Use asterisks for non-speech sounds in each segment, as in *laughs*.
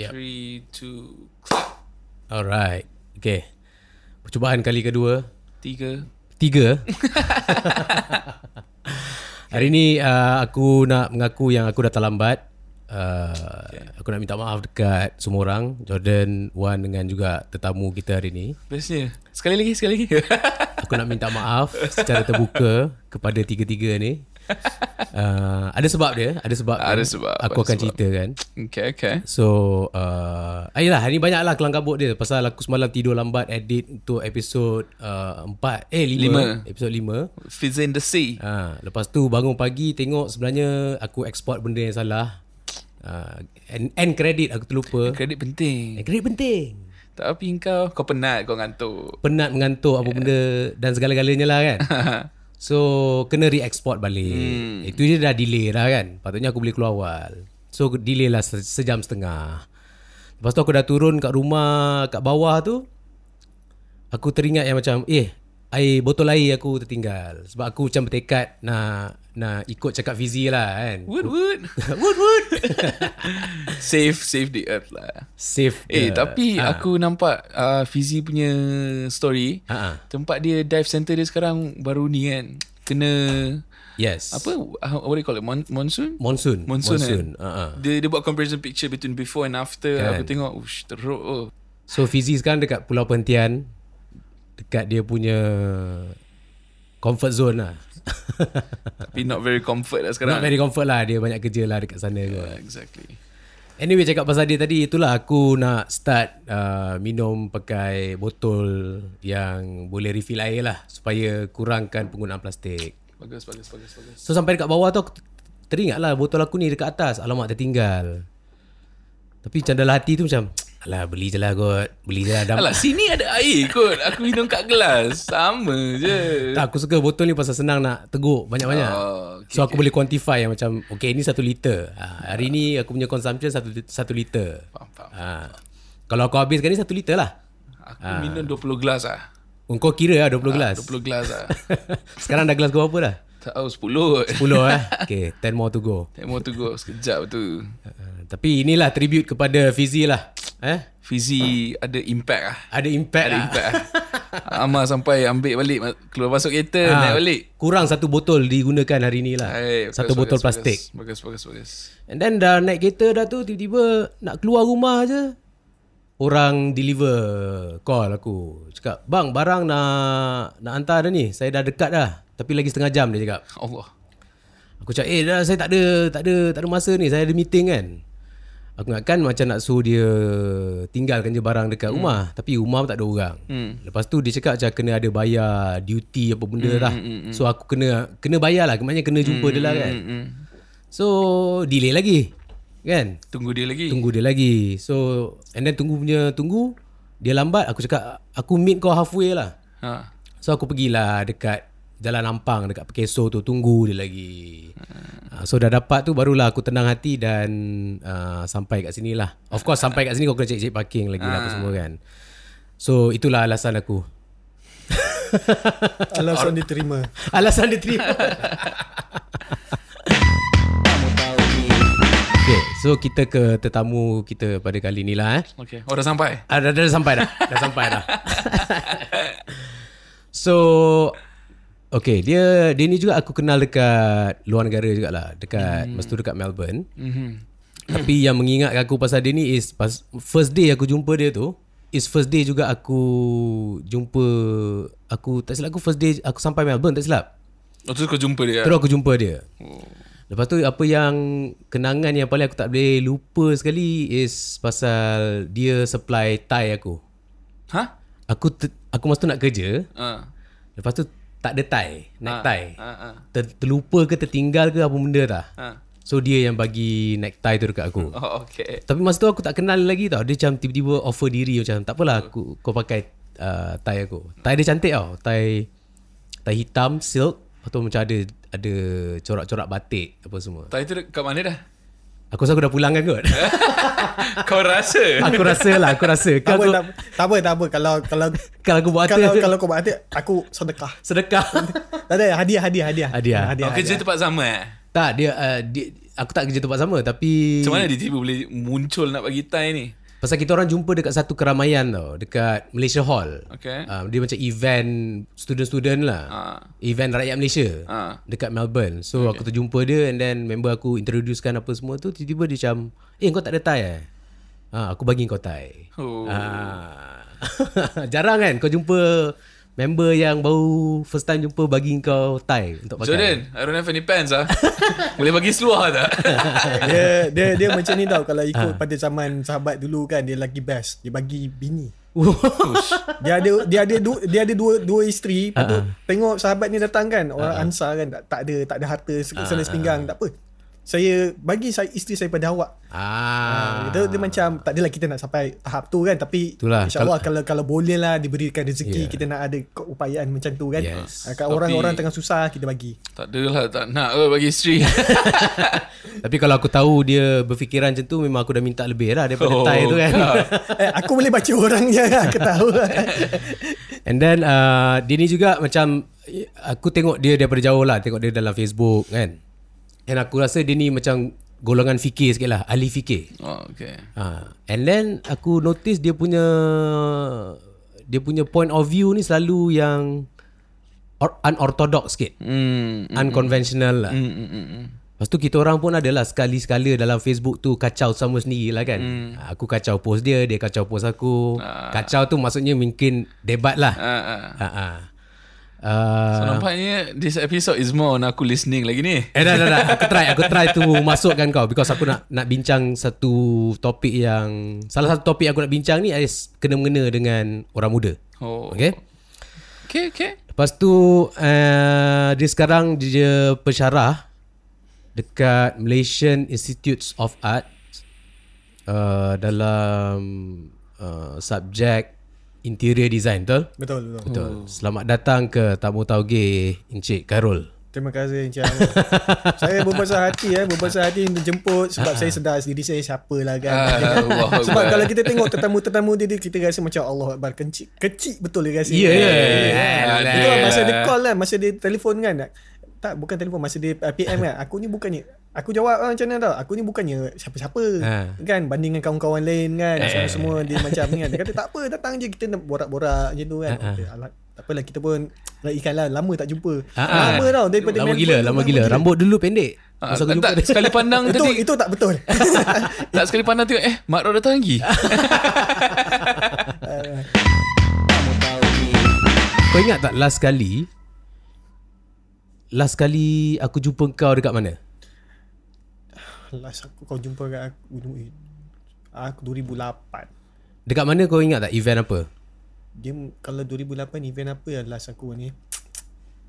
Yep. Three, two, clap. Alright. Okay. Percubaan kali kedua. Tiga. Tiga. *laughs* Hari ni uh, aku nak mengaku yang aku datang lambat. Uh, okay. Aku nak minta maaf dekat semua orang. Jordan, Wan dengan juga tetamu kita hari ni. Bestnya. Sekali lagi, sekali lagi. *laughs* Aku nak minta maaf secara terbuka kepada tiga-tiga ni. Uh, ada sebab dia, ada sebab. Ada sebab, Aku ada akan sebab. ceritakan. okay, okay. So uh, Ayolah hari ni banyak lah kelang kabut dia Pasal aku semalam tidur lambat Edit untuk episod uh, 4 Eh 5 Lima. Episod 5 Fizz in the sea. ha, Lepas tu bangun pagi Tengok sebenarnya Aku export benda yang salah uh, and, and credit aku terlupa Kredit penting. And credit penting Tapi kau, kau penat, kau ngantuk. Penat mengantuk apa benda Dan segala-galanya lah kan *laughs* So kena re-export balik. Hmm. Itu je dah delay dah kan? Patutnya aku boleh keluar awal. So delay lah se- sejam setengah. Lepas tu aku dah turun kat rumah Kat bawah tu Aku teringat yang macam Eh air botol air aku tertinggal. Sebab aku macam bertekad Nak nak ikut cakap Fizi lah kan Wood, wood. Wood wood *laughs* save, save the earth lah. Safe Eh, the- tapi aku nampak uh, Fizi punya story. Ha-ha. Tempat dia dive center dia sekarang baru ni kan. Kena Yes apa uh, what do you call it Mon- monsoon Monsoon monsoon, Monsoon kan? uh-huh. dia, dia buat comparison picture between before and after Kan. aku tengok ush teruk oh. So Fizi sekarang dekat Pulau Perhentian Dekat dia punya Comfort zone lah *laughs* tapi not very comfort lah sekarang. Not very comfort lah. Dia banyak kerja lah dekat sana ke. Uh, exactly. Anyway cakap pasal dia tadi Itulah aku nak start uh, Minum pakai botol Yang boleh refill air lah Supaya kurangkan penggunaan plastik. Bagus bagus bagus bagus. So sampai dekat bawah tu Aku teringat lah Botol aku ni dekat atas. Alamak tertinggal Tapi macam dalam hati tu macam Alah beli je lah kot. Beli je lah Dam- Alah sini ada air kot. Aku minum kat gelas. Sama je. Tak aku suka botol ni Pasal senang nak teguk Banyak-banyak. Oh, okay, So aku boleh quantify yang macam Okay ni satu liter. Ha, Hari ni aku punya consumption satu, satu liter. Faham, faham. ha. Kalau aku habiskan ni satu liter lah. Aku minum 20 gelas lah. Kau kira lah 20 gelas. 20 gelas lah. *laughs* Sekarang dah gelas kau berapa dah? Tak tahu 10 10 eh? *laughs* Okay 10 more to go. Tak mau tu go Sekejap tu. Uh, Tapi inilah tribute kepada Fizi lah Eh? Fizi ada impact lah. Ada impact Ada lah. impact lah. *laughs* Amar sampai ambil balik Keluar masuk kereta Ah, Naik balik. Kurang satu botol digunakan hari ni lah. Hai, bagus, Satu botol bagus, plastik. Bagus bagus bagus. And then dah naik kereta dah tu Tiba-tiba nak keluar rumah je Orang deliver call aku. Cakap Bang barang nak nak hantar dah ni. Saya dah dekat dah Tapi lagi setengah jam dia cakap Allah Aku cakap eh dah saya tak ada Tak ada tak ada masa ni Saya ada meeting kan Aku ingatkan macam nak suruh dia Tinggalkan je barang dekat hmm. rumah Tapi rumah pun tak ada orang Hmm. Lepas tu dia cakap macam kena ada bayar duty apa benda hmm, lah. So aku kena kena bayar lah. Maknanya kena jumpa dia lah kan. hmm. So delay lagi. Kan? Tunggu dia lagi Tunggu dia lagi. So and then tunggu punya tunggu dia lambat aku cakap aku meet kau halfway lah. ha. So aku pergilah dekat Jalan Ampang dekat Pekeso tu tunggu dia lagi. Uh, so dah dapat tu barulah aku tenang hati dan uh, sampai kat sini lah. Of course sampai kat sini kau kena cek-cek parking lagi lah apa semua kan. So itulah alasan aku. *laughs* Alasan diterima. *laughs* Alasan dia terima. *laughs* okay, so kita ke tetamu kita pada kali ni lah eh. Okay Oh dah sampai Ah, dah, dah, dah sampai dah. dah sampai dah. so Okay, dia dia ni juga aku kenal dekat luar negara jugalah. Dekat, hmm. masa tu dekat Melbourne. mm-hmm. Tapi yang mengingatkan aku pasal dia ni is pas, first day aku jumpa dia tu is first day juga aku jumpa aku tak silap aku first day aku sampai Melbourne tak silap. Oh tu kau jumpa dia Terus aku jumpa dia. oh. Lepas tu apa yang kenangan yang paling aku tak boleh lupa sekali is pasal dia supply tie aku. Ha? Aku ter, aku masa tu nak kerja, Ha. lepas tu tak ada tie, neck tie. Ha, ha. Ter, terlupa ke tertinggal ke apa benda dah. Ha. So dia yang bagi necktie tu dekat aku. Oh okay Tapi masa tu aku tak kenal lagi tau. Dia macam tiba-tiba offer diri macam tak apalah aku kau pakai uh, tie aku. Tie dia cantik tau. Tie tie hitam silk. Lepas tu macam ada ada corak-corak batik apa semua. Tak itu kat mana dah? Aku rasa aku dah pulang kan kot. *laughs* Kau rasa? aku rasa lah, aku rasa. Tak Kan apa, aku, tak, tak apa, tak apa. Kalau kalau kalau aku buat kalau hati, kalau kau buat hati, aku sedekah. sedekah. *laughs* Tak ada hadiah, hadiah, hadiah. Hadiah. hadiah, Kau kerja tempat sama eh? tak, dia, uh, dia Aku tak kerja tempat sama Tapi Macam mana dia tiba boleh muncul nak bagi tie ni? Pasal kita orang jumpa dekat satu keramaian tau Dekat Malaysia Hall Okay. uh, Dia macam event Student-student lah Ah. Event rakyat Malaysia Ah. Dekat Melbourne So okay. aku terjumpa dia And then member aku introducekan apa semua tu Tiba-tiba dia macam Eh kau tak ada tie eh ha, Aku bagi kau tie Oh. Ah. *laughs* Jarang kan kau jumpa member yang baru first time jumpa bagi kau tie untuk pakai. Jordan, I don't have any pants ah. *laughs* boleh bagi seluar tak? *laughs* Dia dia dia *laughs* macam ni tau kalau Ha. ikut pada zaman sahabat dulu kan dia lagi best. Dia bagi bini. Dia ada dia ada dua, dia ada dua dua isteri. Lepas tu tengok sahabat ni datang kan orang ansar kan tak, tak ada tak ada harta sana sepinggang tak apa. Saya bagi saya isteri saya pada awak. ah. Dia, dia macam tak adalah kita nak sampai tahap tu kan tapi Itulah, insyaallah kalau kalau boleh lah diberikan rezeki Yeah. kita nak ada keupayaan macam tu kan. Yes. Ah, Kalau orang-orang tengah susah kita bagi. tak adalah, tak nak kot bagi isteri. *laughs* Tapi kalau aku tahu dia berfikiran macam tu memang aku dah minta lebih lah daripada Oh, tie tu kan. *laughs* eh, aku boleh baca orangnya *laughs* aku tahu. And then uh, dia ni juga macam aku tengok dia daripada jauh lah tengok dia dalam Facebook kan. And aku rasa dia ni macam golongan fikir sikit lah, ahli fikir. oh, okay. Ha. And then aku notice dia punya dia punya point of view ni selalu yang or, unorthodox sikit. Hmm. Unconventional lah. Hmm, hmm, hmm, hmm. Lepas tu kita orang pun adalah sekali-sekala dalam Facebook tu kacau sama sendiri lah kan. Hmm. Aku kacau post dia, dia kacau post aku. Ah. Kacau tu maksudnya mungkin debat lah. Ah, ah. Ha ah. Uh, So nampaknya this episode is more on aku listening lagi ni. Eh dah dah dah Aku try Aku try tu Masukkan kau Because aku nak Nak bincang satu Topik yang Salah satu topik aku nak bincang ni Is kena-mengena dengan Orang muda Oh. Okay Okay, okay. Lepas tu uh, Dia sekarang Dia pensyarah Dekat Malaysian Institutes of Art uh, Dalam uh, Subjek Interior Design Betul? betul betul. Betul Selamat datang ke Tamu Tauge Encik Karul Terima kasih Encik Ahmad. *laughs* saya berbesar hati eh, berbesar hati untuk jemput sebab saya sedar diri saya siapa lah kan. Ah, *laughs* Allah sebab kalau kita tengok tetamu-tetamu dia, kita rasa macam Allah Akbar kecil kecil betul dia rasa. Ya, ya, ya. Itu Yeah. lah masa dia call kan, masa dia telefon kan. Tak bukan telefon masa dia uh, PM kan. Aku ni bukannya aku jawab ah, macam mana tau. Aku ni bukannya siapa-siapa. Ha. Kan banding dengan kawan-kawan lain kan. Semua-semua dia macam ni kan. Dia kata tak apa datang je kita nak borak-borak macam tu kan. Okay, alah, tak apalah kita pun ikan lah lama tak jumpa. Ah. Lama tau daripada Lama Melbourne gila tu, Lama gila Rambut dulu pendek Masa aku jumpa tak, dia sekali pandang itu tadi itu tak betul. *laughs* tak sekali pandang tengok eh mak Rod datang lagi. *laughs* Kau ingat tak last kali Last kali Aku jumpa kau dekat mana Last aku kau jumpa kat aku? Aku 2008 Dekat mana kau ingat tak Event apa? Dia kalau 2008 event apa yang last aku ni?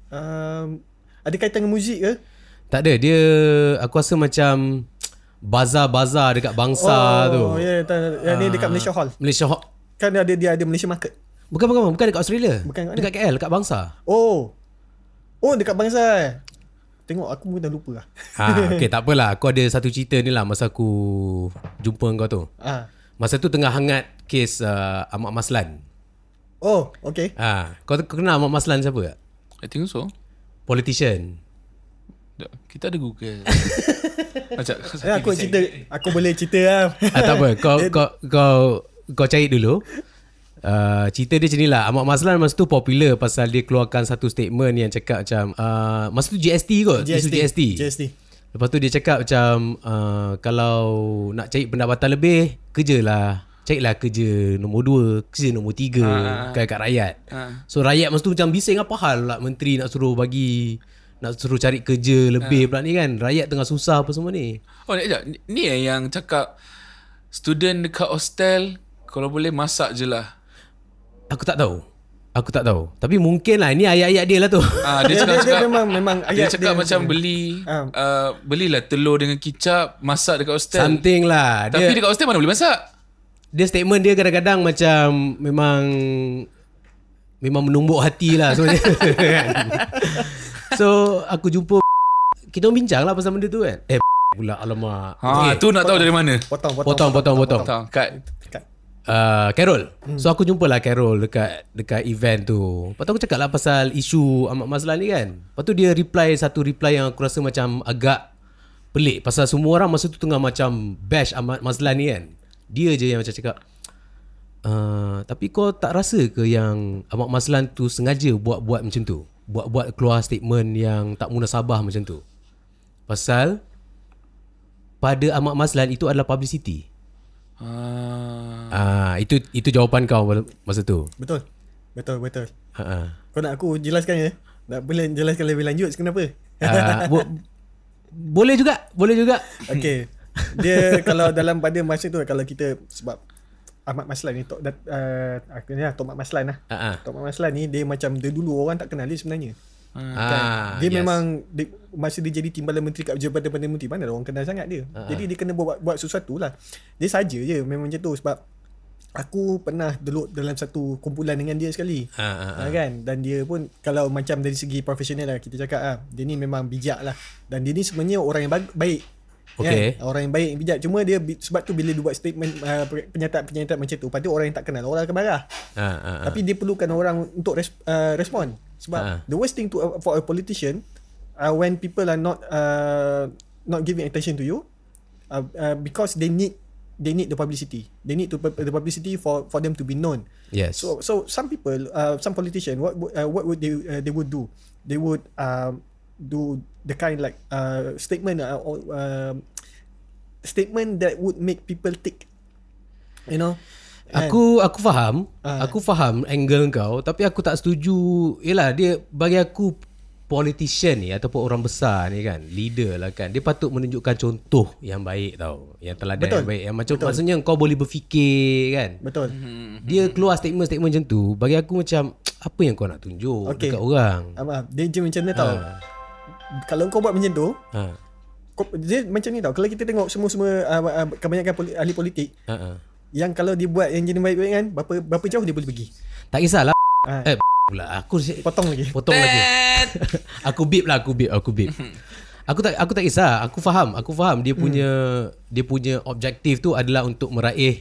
Um, Ada kaitan dengan muzik ke? Tak ada. Dia Aku rasa macam Bazar-bazar dekat bangsa tu. Oh ya yeah, yang ni dekat Malaysia Hall. Malaysia Hall. Kan ada dia ada Malaysia Market. Bukan bukan bukan. Dekat Australia. Bukan kat mana? Dekat KL Dekat bangsa. Oh. Oh dekat bangsa eh Tengok aku pun dah lupa lah. *laughs* Ha, Okay tak apalah. Aku ada satu cerita ni lah Masa aku Jumpa kau tu. Ah. Masa tu tengah hangat Kes uh, Ahmad Maslan. Oh okay ha, kau, kau kenal Ahmad Maslan siapa tak? I think so. Politician. Kita ada Google. *laughs* Macam eh, Aku cerita Aku boleh cerita lah. Ah, Tak apa. Kau *laughs* kau kau kau cari dulu Uh, cerita dia macam ni lah. Ahmad Mazlan masa tu popular Pasal dia keluarkan satu statement Yang cakap macam uh, Masa tu GST kot? Isu GST GST Lepas tu dia cakap macam uh, Kalau nak cari pendapatan lebih Kerjalah. Carilah kerja nombor dua Kerja nombor tiga Ah. Bukan kat rakyat. Ah. So rakyat masa tu macam bising Apa hal lah Menteri nak suruh bagi Nak suruh cari kerja lebih pula ni kan. Rakyat tengah susah apa semua ni. Oh, ni, sekejap. Ni- yang cakap student dekat hostel kalau boleh masak je lah. Aku tak tahu Aku tak tahu Tapi mungkin lah Ini ayat-ayat dia lah tu Ah, dia, dia, dia, cakap, dia, cakap, memang memang dia ayat cakap macam beli Ah. uh, belilah telur dengan kicap masak dekat hostel. Something lah Tapi dia, dekat hostel mana boleh masak? dia statement dia kadang-kadang macam Memang Memang menumbuk hati lah sebenarnya? *laughs* So aku jumpa *laughs* Kita orang bincang lah pasal benda tu kan Eh pula alamak Ha, tu nak tahu dari mana? Potong potong Potong potong potong Tahu kat Kat. Uh, Carol So aku jumpa lah Carol Dekat Dekat event tu Lepas tu aku cakap lah pasal Isu Ahmad Mazlan ni kan Lepas tu dia reply Satu reply yang aku rasa macam Agak pelik pasal semua orang masa tu tengah macam bash Ahmad Mazlan ni kan. Dia je yang macam cakap Uh, tapi kau tak rasa ke yang Ahmad Mazlan tu sengaja buat-buat macam tu? Buat-buat keluar statement yang tak munasabah macam tu? Pasal pada Ahmad Mazlan itu adalah publicity. Ah. Ah, itu itu jawapan kau masa tu. Betul. Betul, betul. Ha ah. Kau nak aku jelaskan ya? Nak boleh jelaskan lebih lanjut kenapa? Ah, bo- boleh juga, boleh juga. Okay. Dia *laughs* kalau dalam pada masa tu kalau kita sebab Ahmad Maslan ni Tok dat, uh, aku ni lah Tok Mat Maslan lah. Ah. Tok Mat Maslan ni dia macam dia dulu orang tak kenal dia sebenarnya. Ah, dia yes. memang dia, masa dia jadi timbalan menteri kat Jabatan Perdana Menteri mana ada orang kenal sangat dia. Ah, Uh-huh. Jadi dia kena buat buat sesuatu lah. Dia saja je memang macam tu sebab aku pernah duduk dalam satu kumpulan dengan dia sekali. Ha ah. Ha, kan dan dia pun kalau macam dari segi profesional lah kita cakap ah dia ni memang bijak lah dan dia ni sebenarnya orang yang baik Okey. kan? orang yang baik yang bijak cuma dia sebab tu bila dia buat statement uh, pernyataan-pernyataan macam tu pada orang yang tak kenal orang akan marah Ha ah. tapi dia perlukan orang untuk res, uh, respon sebab Ha. the worst thing to uh, for a politician uh, when people are not uh, not giving attention to you uh, uh, because they need they need the publicity they need to the publicity for for them to be known Yes. So so some people, uh, some politician, what uh, what would they uh, they would do? They would um, do the kind like uh, statement uh, or um, statement that would make people tick. You know. And- Aku aku faham, Ah. aku faham angle kau tapi aku tak setuju. Yalah dia bagi aku politician ni ataupun orang besar ni kan, leader lah kan. Dia patut menunjukkan contoh yang baik tau. Yang teladan Betul. yang baik. Yang macam maksudnya kau boleh berfikir kan. betul. Dia keluar statement-statement macam tu bagi aku macam *tsk* apa yang kau nak tunjuk Okay. dekat orang. Apa? Dia je macam ni tau. Kalau kau buat macam tu, Ha. Dia macam ni tau. Kalau kita tengok semua-semua uh, uh, kebanyakan poli, ahli politik, ha. yang kalau dia buat yang jenis baik-baik kan, berapa berapa jauh dia boleh pergi. Tak kisahlah. Ah. Eh pula aku Potong lagi. potong lagi. *laughs* aku bip lah aku bip aku bip. Aku tak aku tak kisah. Aku faham. Aku faham dia punya dia punya objektif tu adalah untuk meraih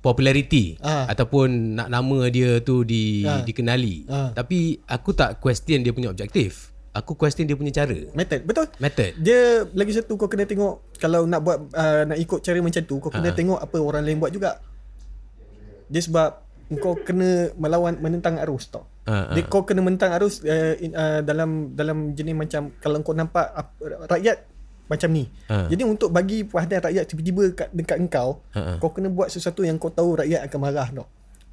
populariti Ah. ataupun nak nama dia tu di Ah. dikenali. Ah. Tapi aku tak question dia punya objektif. Aku question dia punya cara. Method. Betul. Method. Dia lagi satu kau kena tengok kalau nak buat uh, nak ikut cara macam tu kau kena tengok apa orang lain buat juga. Dia sebab kau kena melawan menentang arus tau. Ha, Dia kau kena menentang arus uh, in, uh, dalam dalam jenis macam kalau kau nampak uh, rakyat macam ni. Ha. Jadi untuk bagi perhatian rakyat tiba-tiba kat, dekat engkau, Ha, ha. kau kena buat sesuatu yang kau tahu rakyat akan marah tau.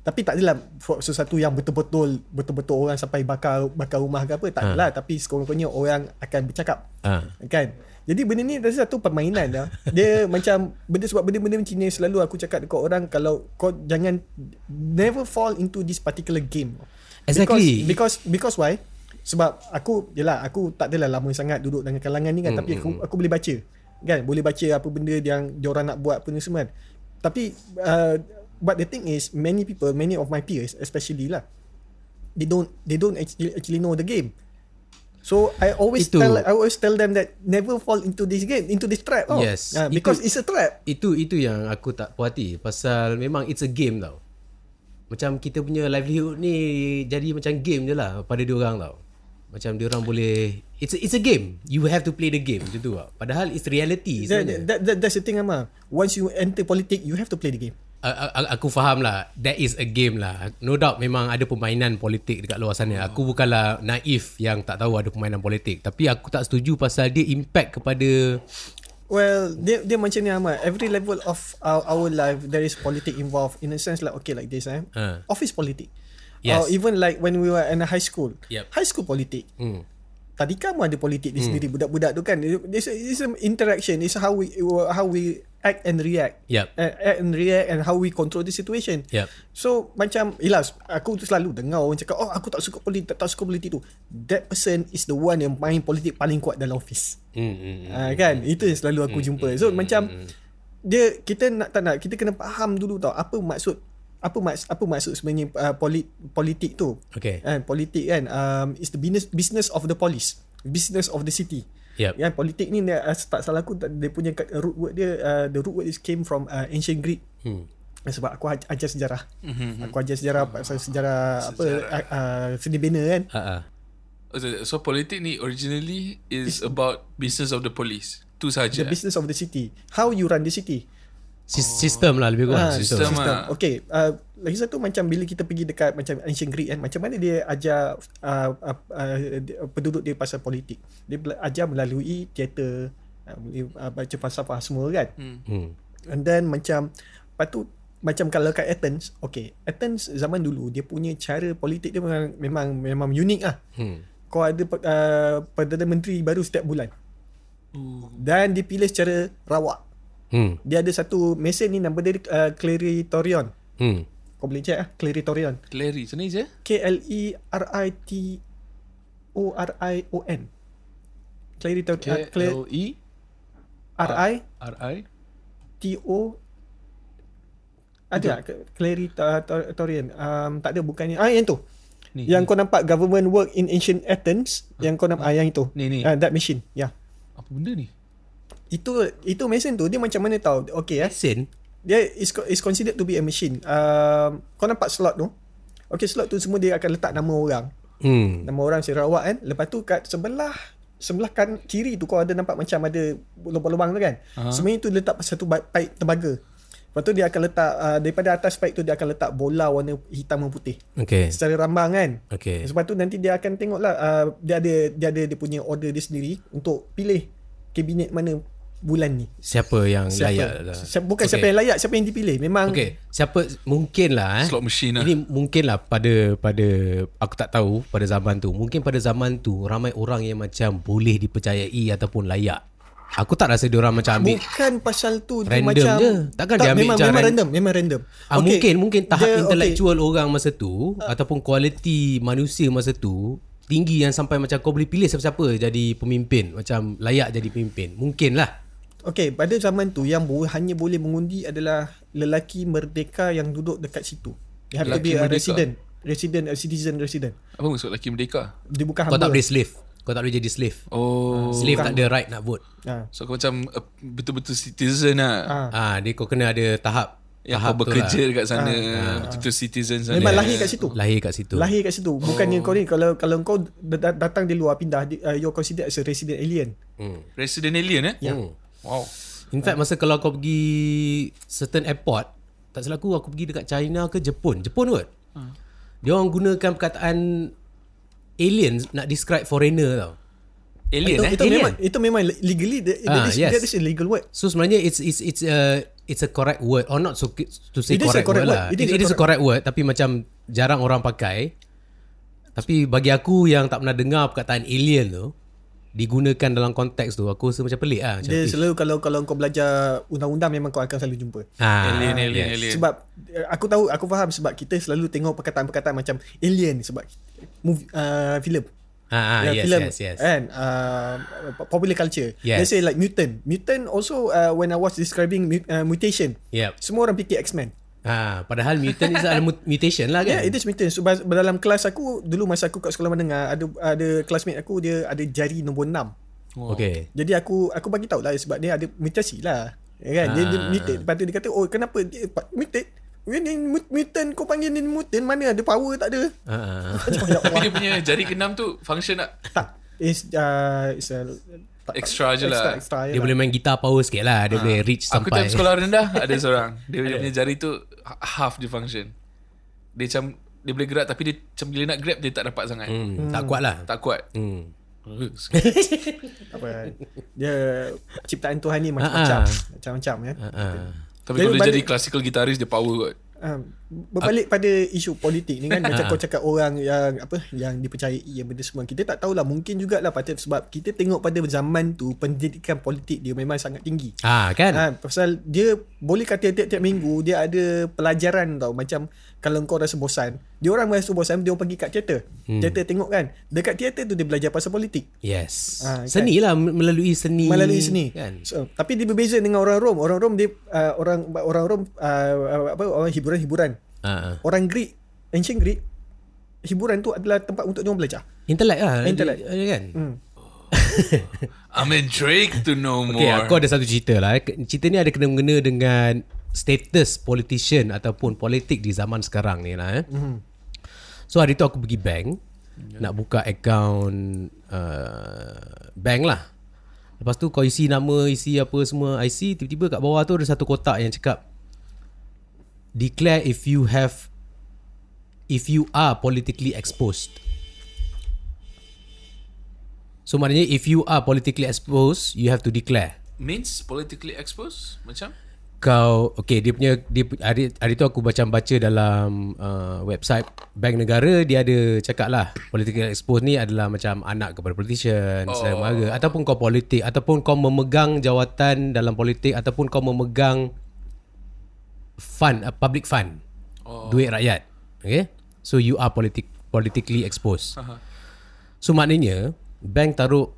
Tapi tak adalah sesuatu yang betul-betul betul-betul orang sampai bakar bakar rumah ke apa tak Ha. adalah. Tapi sekurang-kurangnya orang akan bercakap. Ha. kan? Jadi benda ni dah satu permainan dah dia *laughs* macam benda sebab benda-benda macam ni selalu aku cakap dekat orang kalau kau jangan never fall into this particular game. Exactly. because because, because why? Sebab aku yelah aku tak adalah lama sangat duduk dengan kalangan ni kan Hmm, tapi aku aku boleh baca. Kan? Boleh baca apa benda yang diorang nak buat apa ni semua kan. tapi uh, but the thing is many people many of my peers especially lah they don't they don't actually, actually know the game So I always Itu. tell I always tell them that never fall into this game into this trap. Oh. Yes. Uh, because Itu- it's a trap. Itu itu yang aku tak puas hati pasal memang it's a game tau. Macam kita punya livelihood ni jadi macam game je lah pada dia orang tau. Macam dia orang boleh it's a, it's a game. You have to play the game macam tu tau. Padahal it's reality That, sebenarnya. that, that, that's the thing Amma. Once you enter politics, you have to play the game. A- aku faham lah That is a game lah No doubt memang ada permainan politik Dekat luar sana Aku bukanlah naif Yang tak tahu ada permainan politik Tapi aku tak setuju Pasal dia impact kepada Well, dia dia macam ni Ahmad. Every level of our, our life there is politics involved. In a sense like okay like this eh. Uh. Office politics. Yes. Or even like when we were in a high school. Yep. High school politics. hmm. Tadika pun ada politik di sendiri budak-budak tu kan. This is an interaction. It's how we how we act and react. Yep. Act and react and how we control the situation. Yep. So macam Yelah Aku tu selalu dengar orang cakap Oh aku tak suka politik Tak, tak suka politik tu That person is the one Yang main politik paling kuat dalam office Hmm, hmm, hmm. uh, Kan Itu yang selalu aku jumpa So macam Dia Kita nak tak nak Kita kena faham dulu tau Apa maksud apa maksud apa maksud sebenarnya uh, polit, politik tu Okay. kan politik kan um, is the business business of the police business of the city Yep. Kan politik ni dia, uh, tak salah aku tak- dia punya root word dia uh, the root word is came from uh, ancient Greek Hmm. sebab aku aj- ajar sejarah. Mhm. Mm-hmm. Aku ajar sejarah pasal sejarah, apa uh, uh, seni bina kan. Ha. So, so politik ni originally is about business of the police. Tu saja. The business of the city. How you run the city. Sis- Sistem lah lebih kurang Ah, sistem. sistem. Sistem. ah. Okay. Uh, lagi satu macam bila kita pergi dekat macam ancient Greek kan, macam mana dia ajar uh, uh, uh, penduduk dia pasal politik. Dia ajar melalui teater, uh, uh, baca falsafah semua kan. Hmm. Hmm. And then macam Lepas tu Macam kalau kat Athens Okay Athens zaman dulu Dia punya cara politik dia memang Memang, memang unik lah Hmm. Kau ada uh, Perdana Menteri baru setiap bulan Oh. Dan dipilih secara rawak Hmm. Dia ada satu mesin ni Nama dia uh, Claritorion Hmm. Kau boleh check lah Claritorion Clary. Macam ni je? K-L-E-R-I-T-O-R-I-O-N Claritorion uh, Cla- K-L-E R-I R-I T-O ada tak Claritorion um, Tak ada bukannya Ah yang tu Ni, Yang kau nampak government work in ancient Athens Yang kau nampak ah, Yang itu Ni, ni. Ah, That machine Ya yeah. Apa benda ni? Itu Itu mesin tu Dia macam mana tau Okay eh Mesin. Dia is, is considered to be a machine um, Kau nampak slot tu Okay slot tu semua Dia akan letak nama orang Hmm. Nama orang Sarawak kan Lepas tu kat sebelah Sebelah kan kiri tu Kau ada nampak macam ada Lubang-lubang tu kan Aha. Sebenarnya tu letak satu pipe tembaga Lepas tu dia akan letak uh, Daripada atas pipe tu Dia akan letak bola warna hitam dan putih Okay. Secara rambang kan Okay. Sebab tu nanti dia akan tengok lah uh, Dia ada Dia ada dia punya order dia sendiri Untuk pilih Kabinet mana Bulan ni Siapa yang siapa, layak lah. siapa, Bukan okay. siapa yang layak Siapa yang dipilih Memang Okay. Siapa mungkin lah eh. Slot machine lah. Ini mungkin lah pada pada aku tak tahu pada zaman tu. Mungkin pada zaman tu ramai orang yang macam boleh dipercayai ataupun layak. Aku tak rasa dia orang macam ambil Bukan pasal tu dia Random macam, je. Takkan dia ambil memang, macam memang ran- random Memang random Ah, mungkin mungkin tahap dia- intellectual orang masa tu ataupun kualiti manusia masa tu tinggi yang sampai macam kau boleh pilih siapa-siapa jadi pemimpin macam layak jadi pemimpin mungkin lah Okay, pada zaman tu yang bo- hanya boleh mengundi adalah lelaki merdeka yang duduk dekat situ. They have to Lelaki be a merdeka? resident. Resident, a citizen resident. Apa maksud lelaki merdeka? Dia bukan kau tak hamba. boleh slave kau tak boleh jadi slave Oh. slave tak ada right nak vote Ha. So kau macam uh, betul-betul citizen lah. Ha. ah dia kau kena ada tahap Yang tahap kau bekerja lah. dekat sana. Betul-betul citizen sana. Memang lahir kat situ. lahir kat situ Lahir kat situ. Bukannya kau ni kalau kalau kau dat- datang di luar pindah di- uh, you're considered as a resident alien. hmm. Resident alien eh? Ya. Hmm. Wow. In fact masa kalau kau pergi certain airport, tak silap aku aku pergi dekat China ke Jepun. Jepun kot. Hmm. Dia orang gunakan perkataan alien nak describe foreigner tau. Alien itu, eh? itu Alien. memang itu memang legally that, Ah, that, is, yes. that is a legal word. So sebenarnya it's it's it's a it's a correct word or not so to say It is a correct, correct word, word. lah. It It, it is a correct word tapi macam jarang orang pakai. Tapi bagi aku yang tak pernah dengar perkataan alien tu digunakan dalam konteks tu aku rasa macam pelik lah. Macam, Dia eh, selalu kalau kalau kau belajar undang-undang memang kau akan selalu jumpa. ah, Alien, alien, yes. alien. Sebab eh, aku tahu aku faham sebab kita selalu tengok perkataan-perkataan macam alien sebab movie uh, filem. Ah, ah, Ya, yes, filem yes, yes. And uh, popular culture. Yes. Let's say like mutant. Mutant also uh, when I was describing mut- uh, mutation, Yep. semua orang fikir X-Men. Ah, padahal mutant is adalah mut- mutation lah Yeah, kan? it is mutant. So dalam kelas aku dulu masa aku kat sekolah menengah ada ada classmate aku dia ada jari nombor 6. Wow. Okay. Jadi aku aku bagi tahu lah sebab dia ada mutasi lah. Ya kan? Dia, dia Ah. mutant. Lepas tu dia kata, "Oh, kenapa dia mutant?" Ini mut- mutant kau panggil ni mutant mana ada power tak ada. Ya Tapi dia punya jari keenam tu function tak? tak. It's uh, it's a tak- Extra je extra, lah. Extra je Dia lah. boleh main gitar power sikit lah. Dia boleh reach Aku sampai. time sekolah rendah ada *laughs* seorang. Dia, dia punya jari tu ha- half dia function. Dia macam dia boleh gerak tapi dia macam bila nak grab dia tak dapat sangat. Hmm, tak kuat lah. Tak kuat. Hmm. apa *laughs* dia ciptaan Tuhan ni Ah, macam-macam ah. macam-macam ya. Ah, ah. Tapi Jadi kalau dia balik- jadi classical guitarist dia power kot. Um, berbalik pada isu politik ni kan macam kau cakap orang yang apa yang dipercayai yang benda semua kita tak tahulah mungkin jugalah patut sebab kita tengok pada zaman tu pendidikan politik dia memang sangat tinggi. Ah, kan? Ha, pasal dia boleh kata tiap-tiap minggu dia ada pelajaran tau macam kalau kau rasa bosan dia orang rasa bosan dia orang pergi kat teater hmm. teater tengok kan dekat teater tu dia belajar pasal politik Yes. Ah, kan? seni lah melalui seni. melalui seni Kan? so, tapi dia berbeza dengan orang Rom orang Rom dia uh, orang orang Rom uh, apa orang hiburan-hiburan Ah. orang Greek ancient Greek hiburan tu adalah tempat untuk dia belajar Intellect lah. Intellect. Dia, dia kan? hmm. *laughs* I'm intrigued to know more. Okay, aku ada satu cerita lah. eh. Cerita ni ada kena-mengena dengan status politician ataupun politik di zaman sekarang ni lah. Eh. Mhm. So hari tu aku pergi bank nak buka account uh, bank lah. Lepas tu kau isi nama, isi apa semua IC, tiba-tiba kat bawah tu ada satu kotak yang cakap declare if you have if you are politically exposed. So maknanya if you are politically exposed, you have to declare. Means politically exposed? Macam? Kau okay dia punya dia hari, hari tu aku baca baca dalam uh, website bank negara dia ada cakap lah political expose ni adalah macam anak kepada politician, oh. saudara mara ataupun kau politik ataupun kau memegang jawatan dalam politik ataupun kau memegang fund uh, public fund oh. duit rakyat. Okay? So you are politic politically exposed. Uh-huh. So maknanya bank taruh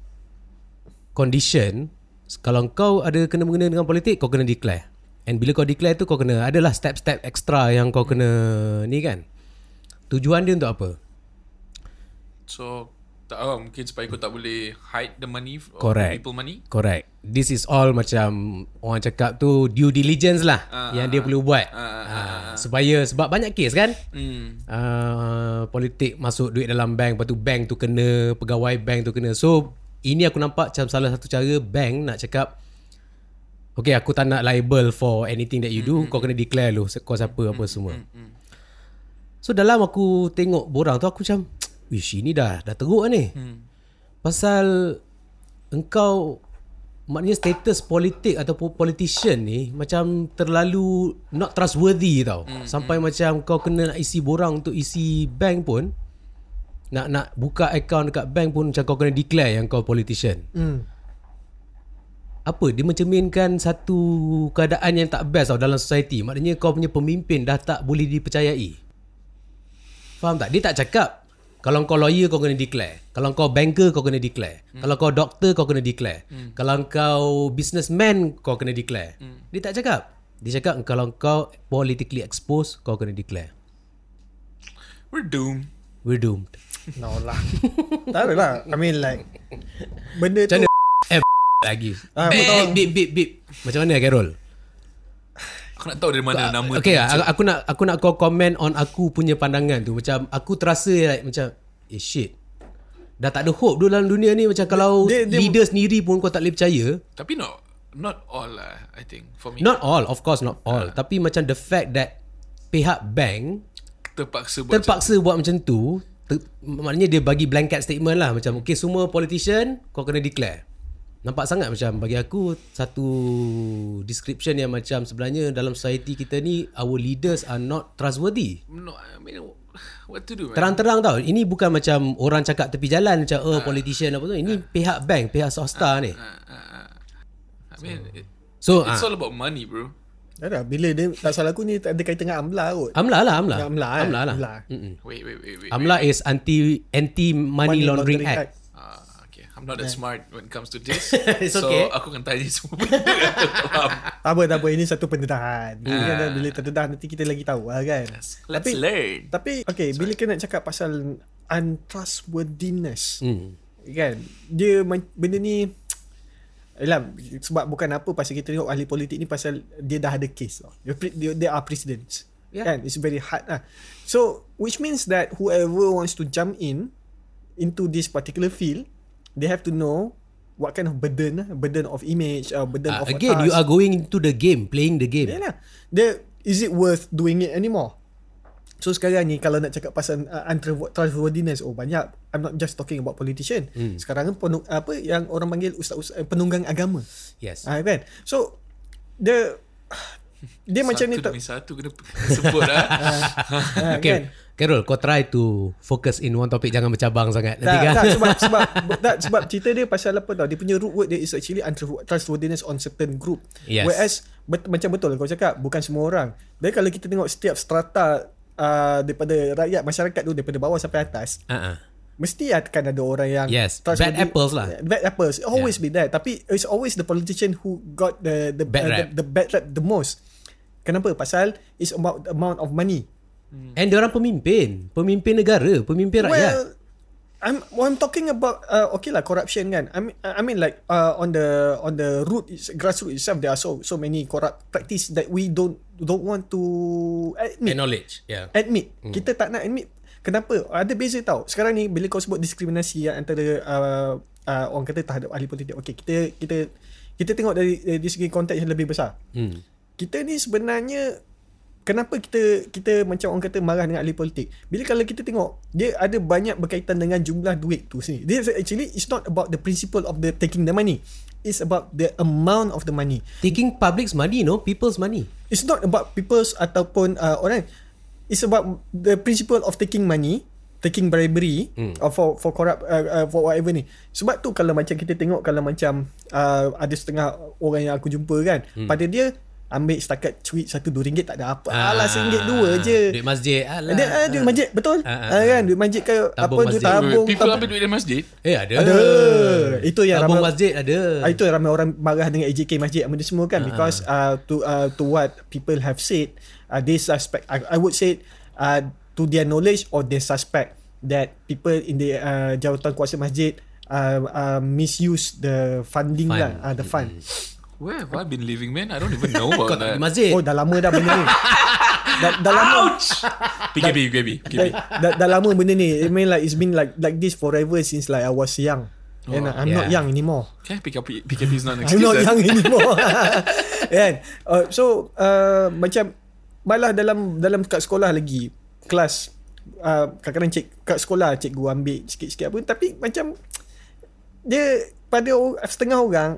condition kalau kau ada kena mengena dengan politik kau kena declare. And bila kau declare tu kau kena adalah step-step extra yang kau kena ni kan. Tujuan dia untuk apa? So tak tahu mungkin supaya kau tak boleh hide the money Correct. people money. Correct. This is all macam orang cakap tu due diligence lah uh, yang dia perlu buat. Uh, uh, uh, uh, supaya sebab banyak kes kan? Hmm. Uh, politik masuk duit dalam bank, lepas tu bank tu kena, pegawai bank tu kena. So ini aku nampak macam salah satu cara bank nak cakap Okay aku tak nak liable for anything that you do mm-hmm. Kau kena declare lu Kau siapa mm-hmm. apa semua mm-hmm. So dalam aku tengok borang tu Aku macam Wish ini dah Dah teruk lah ni. Mm. Pasal Engkau Maknanya status politik Ataupun politician ni Macam terlalu Not trustworthy tau. Mm-hmm. Sampai macam Kau kena nak isi borang Untuk isi bank pun Nak nak buka account dekat bank pun Macam kau kena declare Yang kau politician. Mm apa dia mencerminkan satu keadaan yang tak best tau dalam society? Maknanya kau punya pemimpin dah tak boleh dipercayai. Faham tak? Dia tak cakap kalau kau lawyer kau kena declare kalau kau banker kau kena declare hmm. kalau kau doktor kau kena declare hmm. kalau kau businessman kau kena declare hmm. dia tak cakap dia cakap kalau kau politically exposed kau kena declare we're doomed we're doomed no lah tak ada lah I mean like benda tu *laughs* lagi. Ah, bip, bip, bip, bip. Macam mana Carol? Aku nak tahu dari mana nama okay, tu. Okay, aku nak aku nak kau komen on aku punya pandangan tu. Macam aku terasa like, macam, eh shit. Dah tak ada hope dulu dalam dunia ni. Macam kalau dia, dia, leader sendiri pun kau tak boleh percaya. Tapi not, not all lah, I think. For me. Not all, of course not all. Uh. Tapi macam the fact that pihak bank terpaksa buat terpaksa macam buat macam tu. Ter, maknanya dia bagi blanket statement lah. Macam, okay semua politician kau kena declare. Nampak sangat macam bagi aku satu description yang macam sebenarnya dalam society kita ni our leaders are not trustworthy. No, I mean what to do man? Terang-terang tau. Ini bukan macam orang cakap tepi jalan macam oh uh, politician apa tu. Ini uh, pihak bank, pihak swasta uh, ni. Uh, uh, uh. I mean so, it, it's uh, all about money bro. Ada bila dia tak salah aku ni tak ada kaitan dengan AMLA kot. AMLA lah AMLA. AMLA, eh? AMLA lah. AMLA. Wait, wait, wait, wait. AMLA is anti anti money, money laundering, laundering act. act. I'm not that smart when it comes to *laughs* this. It's so okay. aku akan tanya semua benda. *laughs* tak apa, tak apa. Ini satu pendedahan. Uh, bila terdedah nanti kita lagi tahu lah kan. Let's tapi, learn. Tapi, okay. Sorry. Bila kita nak cakap pasal untrustworthiness. Hmm. Kan? Dia, benda ni... Yalah, sebab bukan apa pasal kita tengok ahli politik ni pasal dia dah ada case. Dia, they are presidents. Yeah. Kan? It's very hard lah. So, which means that whoever wants to jump in into this particular field, they have to know what kind of burden burden of image or burden uh, of again you are going into the game playing the game. Yeah lah the is it worth doing it anymore? So sekarang ni kalau nak cakap pasal uh, untrustworthiness oh banyak. I'm not just talking about politician. Hmm. sekarang penung, apa yang orang panggil ustaz-ustaz penunggang agama. Yes. Uh, kan? So the dia satu macam ni tak satu kena sebut lah. *laughs* okay. Kan? Carol, kau try to focus in one topic jangan bercabang sangat. Nanti tak, kan? tak, sebab *laughs* sebab tak, sebab cerita dia pasal apa tau? Dia punya root word dia is actually untrustworthiness on certain group. Yes. Whereas bet, macam betul kau cakap bukan semua orang. Dan kalau kita tengok setiap strata uh, daripada rakyat masyarakat tu daripada bawah sampai atas. Uh-uh. Mesti akan ada orang yang yes. Bad apples lah Bad apples Always yeah. be there Tapi it's always the politician Who got the The bad, uh, the, the bad rap the most Kenapa? Pasal It's about the amount of money Hmm. And dia orang pemimpin, pemimpin negara, pemimpin rakyat. Well, I'm well, I'm talking about uh, okay lah corruption kan. I mean I mean like uh, on the on the root grassroots itself there are so so many corrupt practice that we don't don't want to admit. Acknowledge, yeah. Admit. Hmm. Kita tak nak admit. Kenapa? Ada beza tau. Sekarang ni bila kau sebut diskriminasi yang antara uh, uh, orang kata terhadap ahli politik. Okey, kita kita kita tengok dari dari segi konteks yang lebih besar. Hmm. Kita ni sebenarnya kenapa kita kita macam orang kata marah dengan ahli politik? Bila kalau kita tengok dia ada banyak berkaitan dengan jumlah duit tu sini. Dia actually it's not about the principle of the taking the money. It's about the amount of the money. Taking public's money, no? People's money. It's not about people's ataupun uh, orang. It's about the principle of taking money, taking bribery hmm. or for for corrupt uh, uh, for whatever ni. Sebab tu kalau macam kita tengok kalau macam uh, ada setengah orang yang aku jumpa kan, hmm. pada dia ambil setakat cuit satu dua ringgit tak ada apa. Ah, Alah ringgit dua je. Duit masjid. Alah. Dia ah, duit masjid betul. Ah, ah, ah, kan duit masjid ke apa Tabung duit masjid. tabung. People tabung. ambil duit dari masjid. Eh ada. Ada. Itu yang Tabung ramai masjid ada. Ah, itu yang ramai orang marah dengan AJK masjid apa ni semua kan because uh, to uh, to what people have said uh, they suspect I, I would say uh, to their knowledge or they suspect that people in the uh, jawatan kuasa masjid uh, uh, misuse the funding Fund. lah uh, the fund Where have I been living, man? I don't even know *laughs* about that. masjid. oh dah lama dah benda ni *laughs* dah, dah lama PKB, PKB, PKB. dah, dah, dah lama benda ni I mean like it's been like like this forever since like I was young and Oh, I'm not yeah. young anymore Okay, PKB, PKB is not an *laughs* I'm excuse. not eh? young anymore kan uh, so uh, macam malah dalam dalam kat sekolah lagi kelas uh, kadang-kadang cik kat sekolah cikgu ambil sikit-sikit apa tapi macam dia pada setengah orang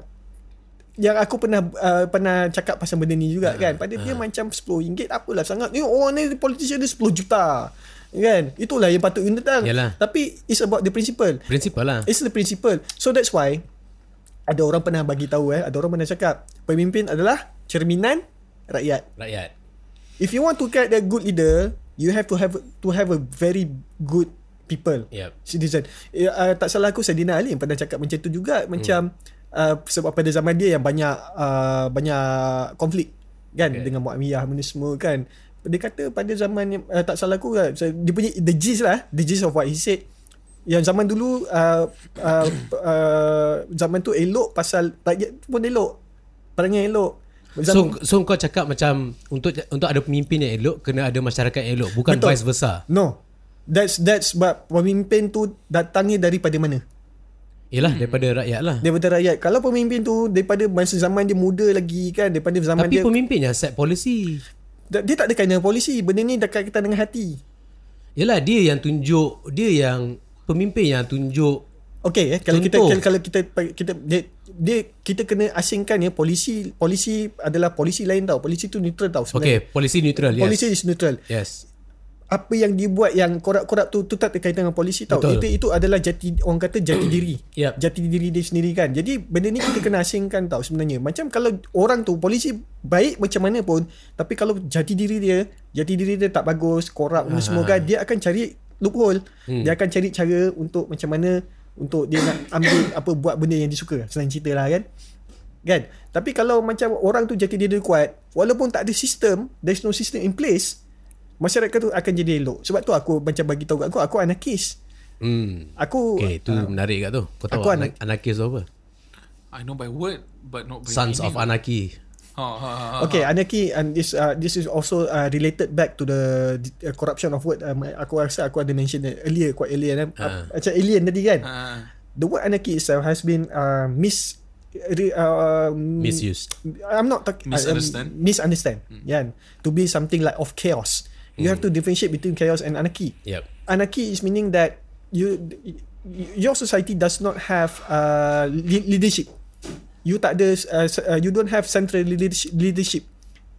yang aku pernah uh, pernah cakap pasal benda ni juga kan pada dia macam RM10 apalah sangat ni orang ni politician dia 10 juta kan itulah yang patut kita tentang Yalah. tapi it's about the principle Prinsipal lah. It's the principle. So that's why ada orang pernah bagi tahu eh, ada orang pernah cakap pemimpin adalah cerminan rakyat. Rakyat. If you want to get a good leader, you have to have to have a very good people. Yep. Citizen. Eh, uh, tak salah aku Sadina Ali yang pernah cakap macam tu juga macam uh, sebab pada zaman dia yang banyak uh, banyak konflik kan Okay. dengan Muawiyah benda semua kan. Dia kata pada zaman uh, tak salah aku kan, so, dia punya the gist lah, the gist of what he said yang zaman dulu uh, uh, uh, zaman tu elok pasal rakyat pun elok perangai elok So, so kau cakap macam untuk untuk ada pemimpin yang elok kena ada masyarakat yang elok bukan Betul. vice versa. no that's that's but pemimpin tu datangnya daripada mana Yalah daripada rakyat lah. daripada rakyat kalau pemimpin tu daripada masa zaman dia muda lagi kan daripada zaman Tapi dia pemimpin yang set policy. dia, tak ada kaitan dengan polisi benda ni dekat kaitan dengan hati Yalah dia yang tunjuk dia yang pemimpin yang tunjuk Okey eh kalau kita Contoh. kalau, kalau kita kita dia, dia kita kena asingkan ya polisi polisi adalah polisi lain tau polisi tu neutral tau Okay, sebenarnya polisi neutral yes. polisi is neutral Yes. Apa yang dibuat yang korak-korak tu tu tak kaitan dengan polisi tau. Betul. Itu itu adalah jati orang kata jati *clears throat* diri. Yep. Jati diri dia sendiri kan. Jadi benda ni kita kena asingkan tau sebenarnya. Macam kalau orang tu polisi baik macam mana pun tapi kalau jati diri dia, jati diri dia tak bagus, korak ni semua kan, dia akan cari loophole. Hmm. Dia akan cari cara untuk macam mana untuk dia nak ambil *coughs* apa buat benda yang dia suka. Senang cerita lah kan. Kan? Tapi kalau macam orang tu jati diri dia kuat, walaupun tak ada sistem, there's no system in place, masyarakat tu akan jadi elok. Sebab tu aku macam bagi tahu kat aku, aku anarkis. Hmm. Aku Okay, tu uh, menarik kat tu. Kau tahu aku anak, anarkis tu apa? I know by word, but not by Sons of meaning. Anarchy. Ha, ha, ha, ha. Okay, anarchy and this uh, this is also uh, related back to the uh, corruption of word. Um, aku rasa aku ada mention that earlier, quite earlier. Kan? Uh. Macam alien tadi kan. Ha. The word anarchy itself has been uh, mis uh, Misused. I'm not talking Misunderstand. Uh, um, misunderstand. Hmm. Yeah, to be something like of chaos. You have to differentiate between chaos and anarchy. Yep. Anarchy is meaning that you your society does not have uh, le- leadership. You tak ada uh, uh, you don't have central leadership. leadership.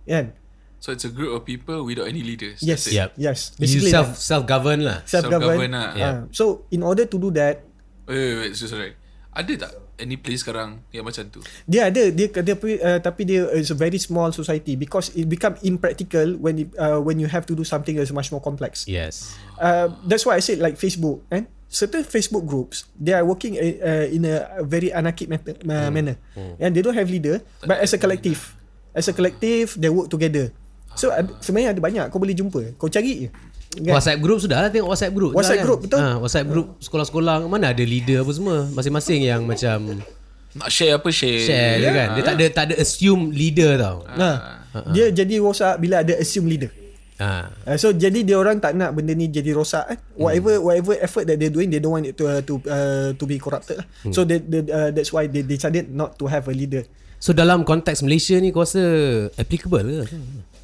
Kan? So it's a group of people without any leaders. Yes. Yep. Yes. You Basically self that. self govern lah. self-govern. self-govern lah. Uh, so in order to do that, Wait, wait, wait. So, sorry. Ada tak any place sekarang yang macam tu? dia ada dia dia uh, tapi dia is a very small society because it become impractical when it, uh, when you have to do something that's much more complex. Yes. uh, that's why I said like Facebook and certain Facebook groups they are working uh, uh, in a very anarchic method, uh, manner and they don't have leader but as a collective as a collective they work together so sebenarnya ada banyak kau boleh jumpa kau cari je kan? WhatsApp group sudah lah tengok WhatsApp group. WhatsApp group, betul. Ha, WhatsApp group sekolah-sekolah mana ada leader apa semua. Masing-masing yang macam Nak share apa share? share je kan. Dia tak ada tak ada assume leader tau. nah, dia jadi rosak bila ada assume leader Ah. Uh, so jadi dia orang tak nak benda ni jadi rosak eh. Whatever Hmm. whatever effort that they're doing they don't want it to uh, to uh, to be corrupted lah. Hmm. So they, they, uh, that's why they decided not to have a leader. So dalam konteks Malaysia ni kau rasa applicable ke?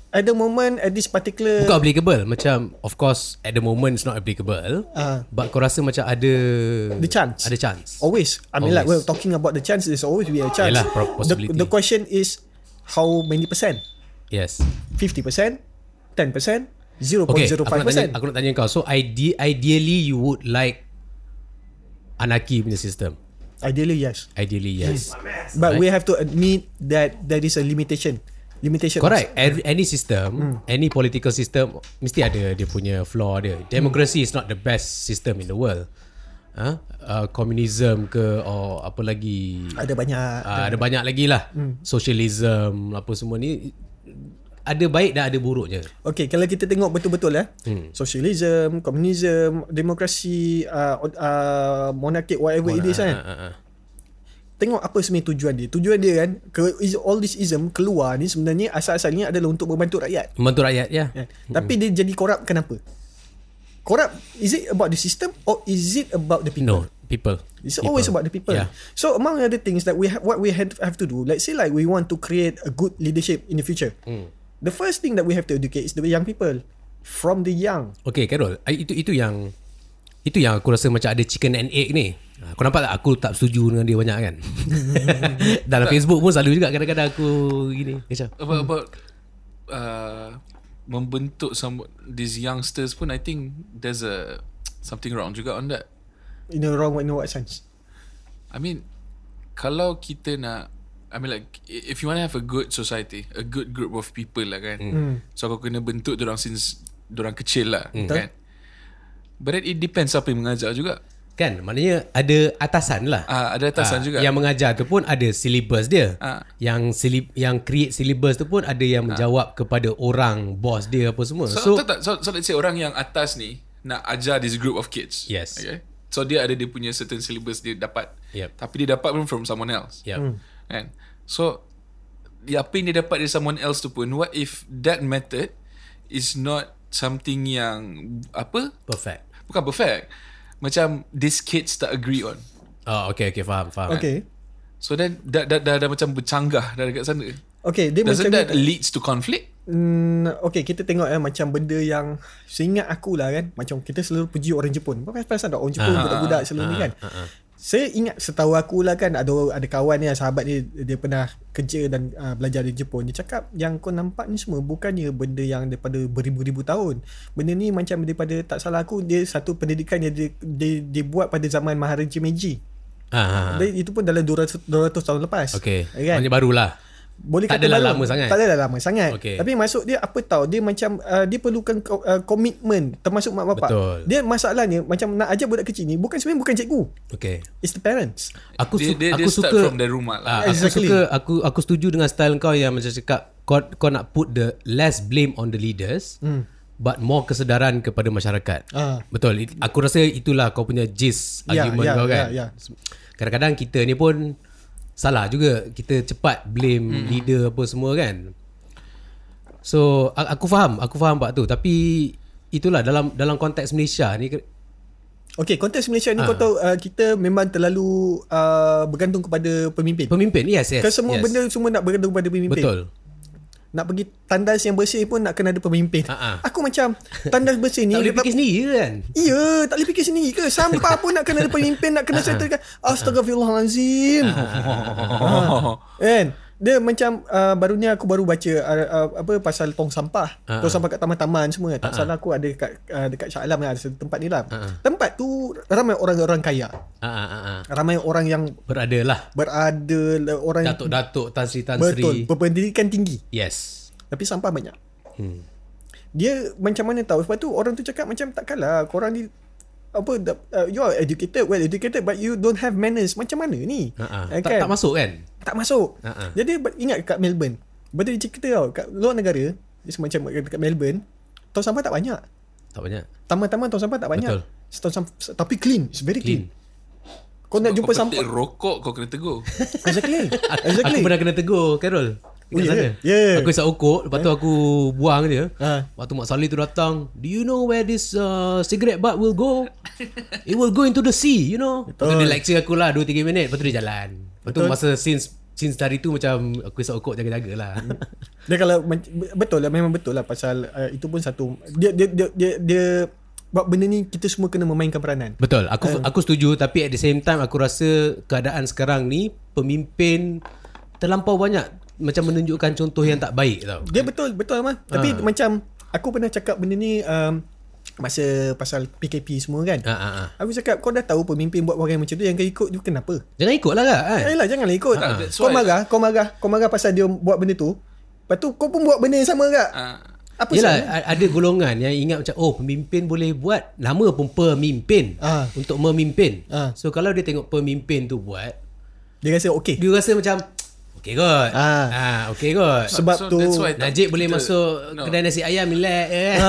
At the moment at this particular Bukan applicable Macam Of course At the moment It's not applicable Ah. But kau rasa macam ada The chance. Ada chance Always. I mean, like Always. we're talking about the chance. There's always be a chance. Yelah, pro- the, possibility. the question is how many percent? Yes Fifty percent, ten percent, zero point Okay zero aku nak, tanya, aku nak tanya kau So ide- ideally You would like Anarchy punya system Ideally, yes, Ideally yes but Right. we have to admit that there is a limitation. Limitation. Correct Every, Any system Hmm. Any political system Mesti ada dia punya flaw dia Democracy is not the best system in the world huh? uh, Communism ke Or apa lagi Ada banyak. uh, Ada banyak lagi lah Hmm. Socialism Apa semua ni Ada baik dan ada buruknya Okay, kalau kita tengok betul-betul eh, hmm. socialism, komunism, demokrasi, uh, uh, monarchy, whatever it is kan. uh, uh, uh. Tengok apa sebenarnya tujuan dia. Tujuan dia kan, ke, is- all this ism keluar ni sebenarnya asal-asalnya adalah untuk membantu rakyat. Membantu rakyat ya Kan? Tapi dia jadi korup kenapa? Korup, is it about the system or is it about the people? No People It's people. always about the people. Yeah. So among other things that we have, what we have, have to do, let's say like we want to create a good leadership in the future. Hmm. The first thing that we have to educate is the young people. From the young. Okay Carol Itu itu yang Itu yang aku rasa macam ada chicken and egg ni Kau nampak tak Aku tak setuju dengan dia banyak kan *laughs* Dalam Facebook pun selalu juga Kadang-kadang aku Gini Macam About, about uh, membentuk some these youngsters pun I think there's a something wrong juga on that. In the wrong way, in what sense? I mean, kalau kita nak, I mean like, if you want to have a good society, a good group of people lah kan, Hmm. so kau kena bentuk orang since orang kecil lah, kan. But it depends siapa yang mengajar juga. Kan Maknanya ada atasan lah Ah, ada atasan Ah, juga. Yang mengajar tu pun ada syllabus dia. Ah. Yang silib, yang create syllabus tu pun ada yang menjawab kepada orang bos dia apa semua. So, So, so, tak, so, so let's say orang yang atas ni nak ajar this group of kids. Yes. Okay. So dia ada dia punya certain syllabus dia dapat. Yep. Tapi dia dapat pun from someone else. Yep. Kan? So dia apa yang dia dapat dari someone else tu pun what if that method is not something yang apa? perfect. Bukan perfect. Macam these kids tak agree on. Oh, okay, okay, faham, faham. Okay. So then dah, dah, dah, dah macam bercanggah dah dekat sana. Okay, dia Doesn't macam that leads to conflict? Hmm, okay, kita tengok eh, macam benda yang seingat aku lah kan. Macam kita selalu puji orang Jepun. Kau perasan tak orang Jepun Ah, budak-budak selalu ni kan. Saya ingat setahu aku lah kan ada ada kawan ni sahabat ni dia pernah kerja dan uh, belajar di Jepun. Dia cakap yang kau nampak ni semua bukannya benda yang daripada beribu-ribu tahun. Benda ni macam daripada tak salah aku dia satu pendidikan yang dia, dia, dia buat pada zaman Maharaja Meiji. Ah, ah. Dan itu pun dalam 200 200 tahun lepas. Okay. Kan? Maknanya barulah. Boleh Tak kata adalah lama sangat. Tak adalah lama sangat. Okey. Tapi maksud dia apa tahu dia macam uh, dia perlukan ko- uh, komitmen termasuk mak bapak. Betul. Dia masalahnya macam nak ajar budak kecil ni bukan sebenarnya bukan cikgu. Okay. It's the parents. Aku Dia, su- dia, aku dia start suka from the rumah Ah, lah. aku Exactly. suka aku aku setuju dengan style kau yang macam cakap kau kau nak put the less blame on the leaders hmm. but more kesedaran kepada masyarakat. Ah. Betul. Aku rasa itulah kau punya gist Ya, argument ya, kau kan. ya, ya. Kadang-kadang kita ni pun salah juga. Kita cepat blame hmm. leader apa semua kan. So aku faham, aku faham part tu tapi itulah dalam dalam konteks Malaysia ni Okay, konteks Malaysia ni kau tahu uh, kita memang terlalu uh, bergantung kepada pemimpin. pemimpin yes yes. Kan semua yes. benda semua nak bergantung kepada pemimpin. betul. Nak pergi tandas yang bersih pun nak kena ada pemimpin. Ah. Aku macam tandas bersih ni Tak boleh fikir sendiri kan? Ya, tak boleh fikir sendiri ke? Sampah pun nak kena ada pemimpin, nak kena settlekan. Astagfirullahalazim. Kan? Dia macam uh, barunya aku baru baca uh, uh, apa pasal tong sampah. Ah, Tong sampah kat taman-taman semua. Tak salah aku ada dekat uh, dekat Shah Alam ada satu tempat ni lah. Ah, Tempat tu ramai orang-orang kaya. Ah, ah, ah, ah. Ramai orang yang Berada lah. berada orang Datuk-datuk Tan Sri betul berpendidikan tinggi. Yes. Tapi sampah banyak. Hmm. Dia macam mana tahu Sebab tu orang tu cakap macam takkanlah korang ni apa uh, you are educated well educated but you don't have manners macam mana ni Uh-uh. Eh, Tak, tak masuk kan? tak masuk Uh-uh. jadi ingat kat Melbourne betul dia cerita tau kat luar negara dia semacam dekat Melbourne tong sampah tak banyak Tak banyak. taman-taman tong sampah tak banyak Betul. Sampah, tapi clean it's very clean, Clean. kau nak jumpa kau sampah petik rokok kau kena tegur. exactly *laughs* Aku exactly pernah kena tegur, Carol. Dekat ya? sana. Ya. Aku isap okok Lepas tu aku buang dia Ha. Waktu Mak Saleh tu datang Do you know where this uh, cigarette butt will go? It will go into the sea You know Lepas tu dia lecture aku lah 2-3 minit Lepas tu dia jalan Lepas tu masa since Since dari tu macam Aku isap okok jaga-jaga lah *laughs* Dia kalau betul lah memang betul lah pasal uh, itu pun satu dia dia dia dia, dia buat benda ni kita semua kena memainkan peranan. Betul Aku aku setuju Tapi at the same time Aku rasa Keadaan sekarang ni Pemimpin Terlampau banyak Macam menunjukkan contoh yang tak baik tau Dia betul betul mah. Tapi macam aku pernah cakap benda ni um, masa pasal PKP semua kan. ha, ha, ha. Aku cakap kau dah tahu pemimpin buat orang macam tu yang kau ikut tu kenapa? Jangan ikut lah kan lah janganlah ikut. Tak, that's kau why- marah, kau marah, kau marah pasal dia buat benda tu. Lepas tu kau pun buat benda yang sama kak. Ah, Apa Yelah ada golongan yang ingat macam Oh pemimpin boleh buat Nama pun pemimpin Ah. Untuk memimpin Ah. So kalau dia tengok pemimpin tu buat Dia rasa okey. Dia rasa macam Okay kot. Ah. ah, Okay kot. Sebab so tu- that's why tak- Najib boleh kita- masuk no. Kedai nasi ayam relax eh. *laughs*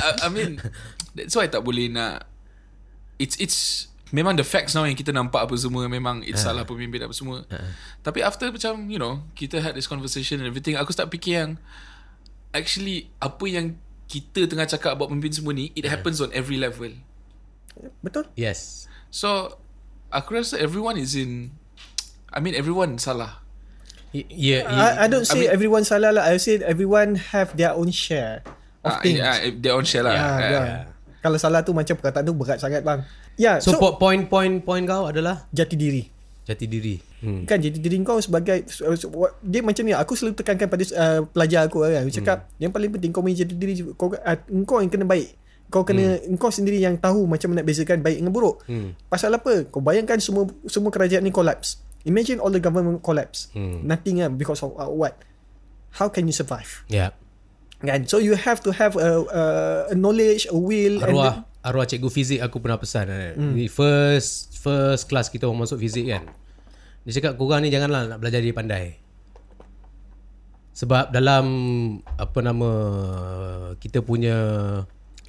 I, I mean That's why tak boleh nak It's it's Memang the facts now yang kita nampak apa semua Memang it's salah pemimpin apa semua. Tapi after macam You know Kita had this conversation and everything Aku start fikir yang Actually Apa yang Kita tengah cakap About pemimpin semua ni It happens on every level. Betul? Yes. So Aku rasa everyone is in I mean everyone salah Y- Yeah, I, I don't say mean- everyone salah lah. I say everyone have their own share of Ah, things. yeah, Their own share lah Ya, Ah, ya. Kalau salah tu macam perkataan tu berat sangat bang. Ya, So, so, po- point point point kau adalah jati diri. Jati diri hmm. Kan jati diri kau sebagai dia macam ni aku selalu tekankan pada uh, pelajar aku kan. Aku cakap yang paling penting kau punya jati diri kau uh, kau yang kena baik. Kau kena hmm. kau sendiri yang tahu macam mana nak bezakan baik dengan buruk. Hmm. Pasal apa? Kau bayangkan semua semua kerajaan ni collapse. Imagine all the government collapse. Hmm. Nothing uh, because of uh, what? How can you survive? Yeah Kan? So you have to have a, a, a knowledge, a will and Arwah Arwah cikgu fizik aku pernah pesan hmm. Ni first First class kita orang masuk fizik kan Dia cakap korang ni janganlah nak belajar dia pandai Sebab dalam Apa nama Kita punya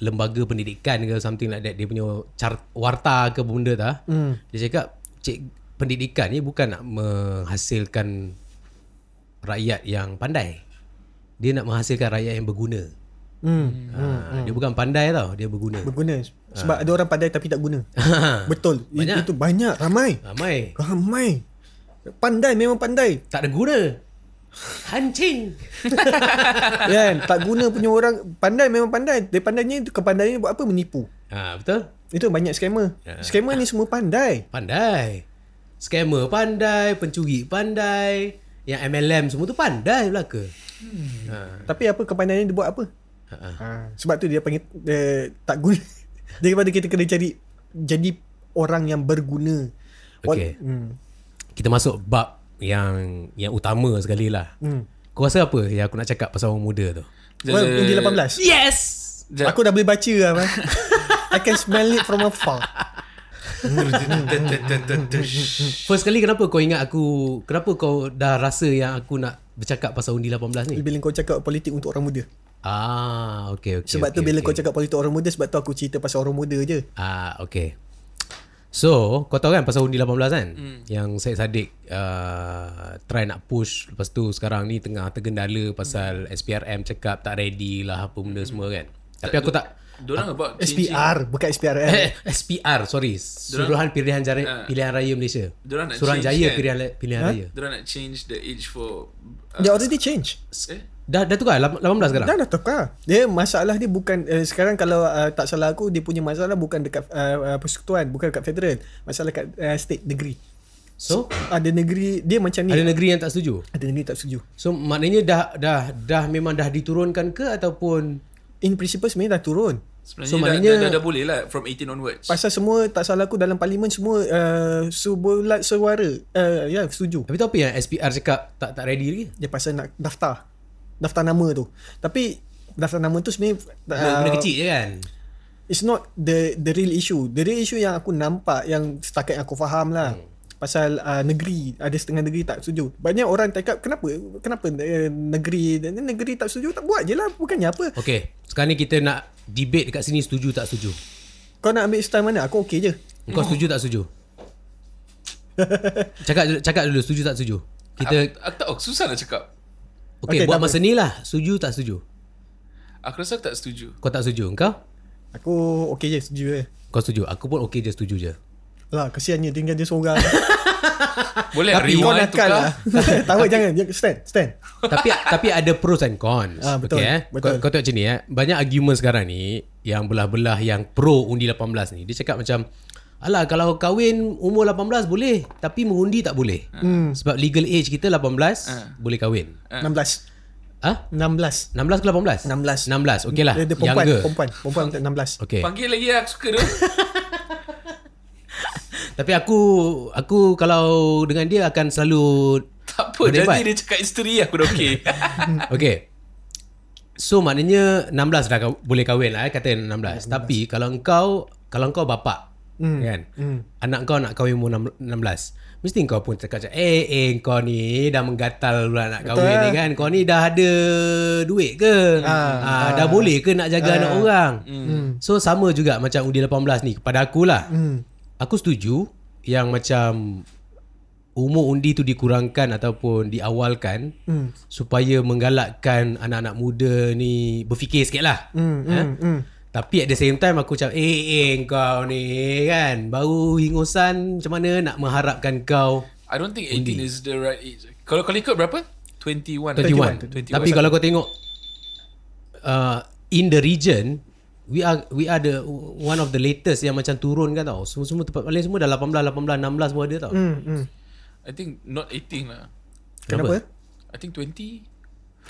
Lembaga pendidikan ke Something like that Dia punya car, Warta ke benda tak Hmm. Dia cakap Cik Pendidikan ni bukan nak menghasilkan Rakyat yang pandai. Dia nak menghasilkan rakyat yang berguna. Hmm. ha, Dia bukan pandai tau Dia berguna. Berguna. Sebab ada orang pandai tapi tak guna. *laughs* Betul. Ah. Banyak. Itu banyak. Ramai. Ramai. Ramai. Pandai memang pandai. Tak ada guna. Hancing. *laughs* Kan? Tak guna punya orang. Pandai memang pandai. Dia pandainya Kepandainya buat apa? Menipu. Ha, Betul. Itu banyak scammer. Ya. Scammer ni semua pandai. Pandai Scammer pandai Pencuri pandai Yang MLM semua tu pandai belaka ha. Tapi apa kepandainya dia buat apa Ha. ha. Sebab tu dia panggil dia, Tak guna *laughs* Daripada kita kena cari Jadi Orang yang berguna Okay. hmm. Kita masuk bab yang yang utama sekali lah Hmm. Kau rasa apa yang aku nak cakap pasal orang muda tu? Well, undi 18 Yes Sekejap. Aku dah boleh baca lah man. *laughs* I can smell it from afar *laughs* First kali kenapa kau ingat aku Kenapa kau dah rasa yang aku nak Bercakap pasal undi 18 ni? Bila kau cakap politik untuk orang muda Ah, okay, okay. Sebab okay, tu bila okay. kau cakap politik orang muda Sebab tu aku cerita pasal orang muda je Ah, okay. So, kau tahu kan pasal undi 18 kan? Hmm. Yang Syed Saddiq uh, try nak push. Lepas tu sekarang ni tengah tergendala pasal SPRM cakap tak ready lah apa benda semua kan. Tapi aku tak... Diorang about changing- SPR Bukan SPRM Eh, SPR, sorry. Suruhan Pilihan Jara, Pilihan Raya Malaysia. Diorang nak Suruhan change Jaya kan? Pilihan, Pilihan Raya. Diorang nak change the age for uh, already change eh? Dah, dah tukar? 18 sekarang? Dah dah tukar Dia masalah dia bukan uh, Sekarang kalau uh, tak salah aku Dia punya masalah bukan dekat uh, uh, persekutuan Bukan dekat federal Masalah kat uh, state negeri So, Ada negeri Dia macam ni ada Ada, negeri yang tak setuju? ada negeri tak setuju So, maknanya dah dah dah memang dah diturunkan ke ataupun... In principle sebenarnya dah turun Sebenarnya So, dah, maknanya- dah, dah, dah boleh lah From 18 onwards Pasal semua tak salah aku Dalam parlimen semua uh, Sebulat suara uh, Ya setuju Tapi tu apa yang SPR cakap tak tak ready lagi? Dia pasal nak daftar Daftar nama tu Tapi Daftar nama tu sebenarnya Benda, benda uh, kecil je kan? It's not the the real issue. The real issue yang aku nampak yang setakat yang aku faham lah. Hmm. Pasal uh, negeri ada setengah negeri tak setuju. Banyak orang cakap kenapa kenapa uh, negeri negeri tak setuju tak buat je lah bukannya apa. Okay, sekarang ni kita nak debate dekat sini setuju tak setuju. Kau nak ambil style mana? Aku okey je. Kau setuju tak setuju? *laughs* cakap dulu- cakap dulu setuju tak setuju? Kita Aku, aku tak, oh, susah nak cakap. okey Okey, buat masa ni lah. Setuju tak setuju? Aku rasa aku tak setuju. Kau tak setuju? Kau? Aku okey je setuju je. Kau setuju? Aku pun okey je setuju je. Lah kesiannya tinggal dia seorang. *laughs* Boleh Tapi Kau rewind nakal tukar. lah. *laughs* tak apa jangan. Stand. Stand. tapi tapi ada pros and cons. Ah, betul, Okay, eh? betul. Kau, kau tengok macam ni eh. Banyak argument sekarang ni yang belah-belah yang pro undi 18 ni. Dia cakap macam Alah kalau kahwin umur 18 boleh tapi mengundi tak boleh. Hmm. Sebab legal age kita 18 boleh kahwin. 16. Ah? 16. 16 ke 18? 16. 16. Okey lah. Dia, dia perempuan, Younger. perempuan. Perempuan untuk 16. Okey. Panggil lagi lah, aku suka tu. *laughs* Tapi aku aku kalau dengan dia akan selalu tak apa, Berdebat. jadi dia cakap isteri aku dah okey. *laughs* Okay So maknanya 16 dah boleh kahwin lah eh, Kata 16 Tapi kalau engkau Kalau engkau bapak Hmm. Kan Anak kau nak kahwin umur 16 Mesti kau pun cakap macam Eh eh kau ni Dah menggatal pula nak kahwin Betul. ni kan Kau ni dah ada Duit ke Ah, ah, Dah boleh ke nak jaga anak orang Hmm. So sama juga Macam undi 18 ni Kepada aku lah Hmm. Aku setuju Yang macam Umur undi tu dikurangkan Ataupun diawalkan Hmm. supaya menggalakkan anak-anak muda ni berfikir sikit lah. Hmm. Ha? Hmm. Hmm. Tapi at the same time aku macam eh eh kau ni kan baru hingusan macam mana nak mengharapkan kau I don't think 18 is the right age. Kalau kalau ikut berapa? 21. 21. 21. Tapi kalau kau tengok uh, in the region we are we are the one of the latest yang macam turun kan tau. Semua-semua tempat paling semua dah 18 18 16 semua ada tau. Hmm. Hmm. I think not 18 lah. Kenapa? I think 20.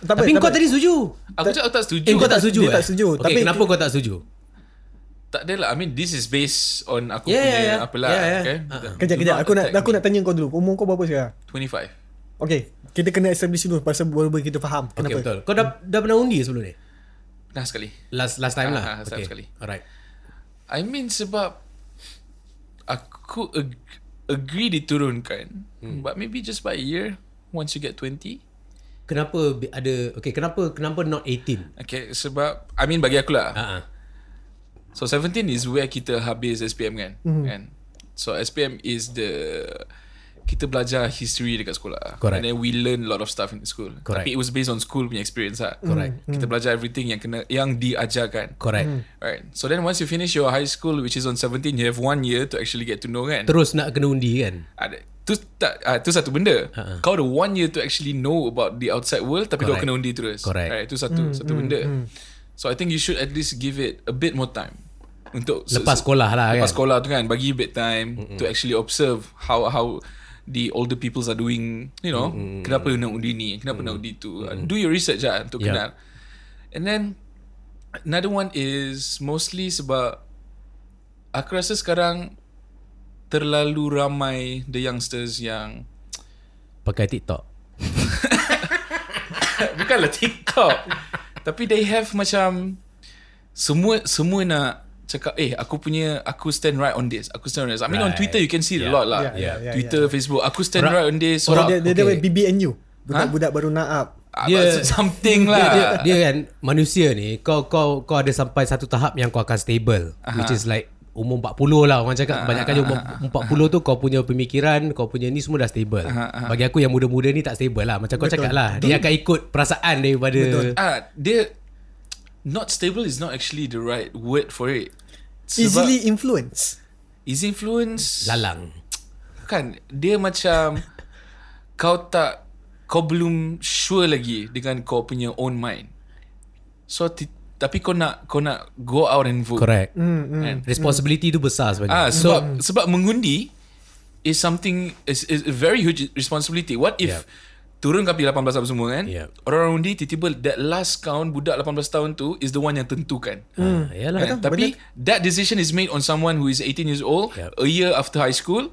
Tak Tapi tak kau apa. tadi setuju. Aku cakap aku tak setuju. Eh kau tak tak- setuju dia eh? tak setuju. Okay, Tapi- kenapa kau tak setuju? Tak ada lah. I mean this is based on aku Yeah, punya yeah, yeah. apalah. Yeah, yeah. Okay? Uh-uh. Kejap, kejap. Aku nak aku nak tanya kau dulu. Umur kau berapa sekarang? 25. Okay. Kita kena establish dulu pasal baru-baru kita faham. Okay, Kenapa? betul. Kau dah dah pernah undi sebelum ni? Nah sekali. Last last time Ah, lah. ah, last time okay. sekali. Alright. I mean sebab aku ag- agree diturunkan. Hmm. But maybe just by a year once you get 20. Kenapa ada okay kenapa kenapa not 18? Okay, sebab I mean bagi aku lah. Ha ah. So 17 is where kita habis SPM kan. Mhm. Kan. So SPM is the kita belajar history dekat sekolah. Correct. And then we learn a lot of stuff in the school. Correct. Tapi it was based on school punya experience lah. Correct. Kita belajar everything yang kena yang diajarkan. Correct. Right. So then once you finish your high school which is on 17 you have one year to actually get to know kan. Terus nak kena undi kan? ada tu tak ah, tu satu benda. Ha-ha. Kau ada one year to actually know about the outside world tapi kau Correct. kena undi terus. Correct. Right. Tu satu satu benda. So I think you should at least give it a bit more time untuk Lepas se- sekolah lah lepas kan? sekolah tu kan bagi bit time to actually observe how how the older peoples are doing, you know, kenapa nak undi ni, kenapa nak undi tu. Uh, Do your research lah untuk Yeah. kenal. And then another one is mostly sebab aku rasa sekarang terlalu ramai the youngsters yang Pakai TikTok. *laughs* bukanlah TikTok tapi they have macam semua semua nak cakap eh aku punya aku stand right on this aku stand right on this I mean on Right. Twitter you can see it a Yeah. lot lah Yeah, yeah, yeah, Twitter Facebook aku stand Orang- right on this Orang- dia dia, dia okay. BBNU. Budak-budak baru nak up. Ah, dia- something Dia, lah dia, dia kan manusia ni kau kau kau ada sampai satu tahap yang kau akan stable Aha. which is like umur 40 lah orang cakap kebanyakan umur 40 tu kau punya pemikiran kau punya ni semua dah stable bagi aku yang muda-muda ni tak stable lah macam kau Betul. cakap lah dia akan ikut perasaan daripada Betul. ah dia not stable is not actually the right word for it Easily influence. is influence lalang kan dia macam kau tak kau belum sure lagi dengan kau punya own mind so ti, tapi kau nak kau nak go out and vote correct Hmm, hmm. kan? responsibility tu besar sebenarnya ah sebab sebab mengundi is something is, is a very huge responsibility what if Yeah. Turun kapi 18 apa semua kan Yeah. orang undi tiba-tiba that last count budak 18 tahun tu is the one yang tentukan ah, yalah Kan? Tapi that decision is made on someone who is 18 years old, Yep. a year after high school,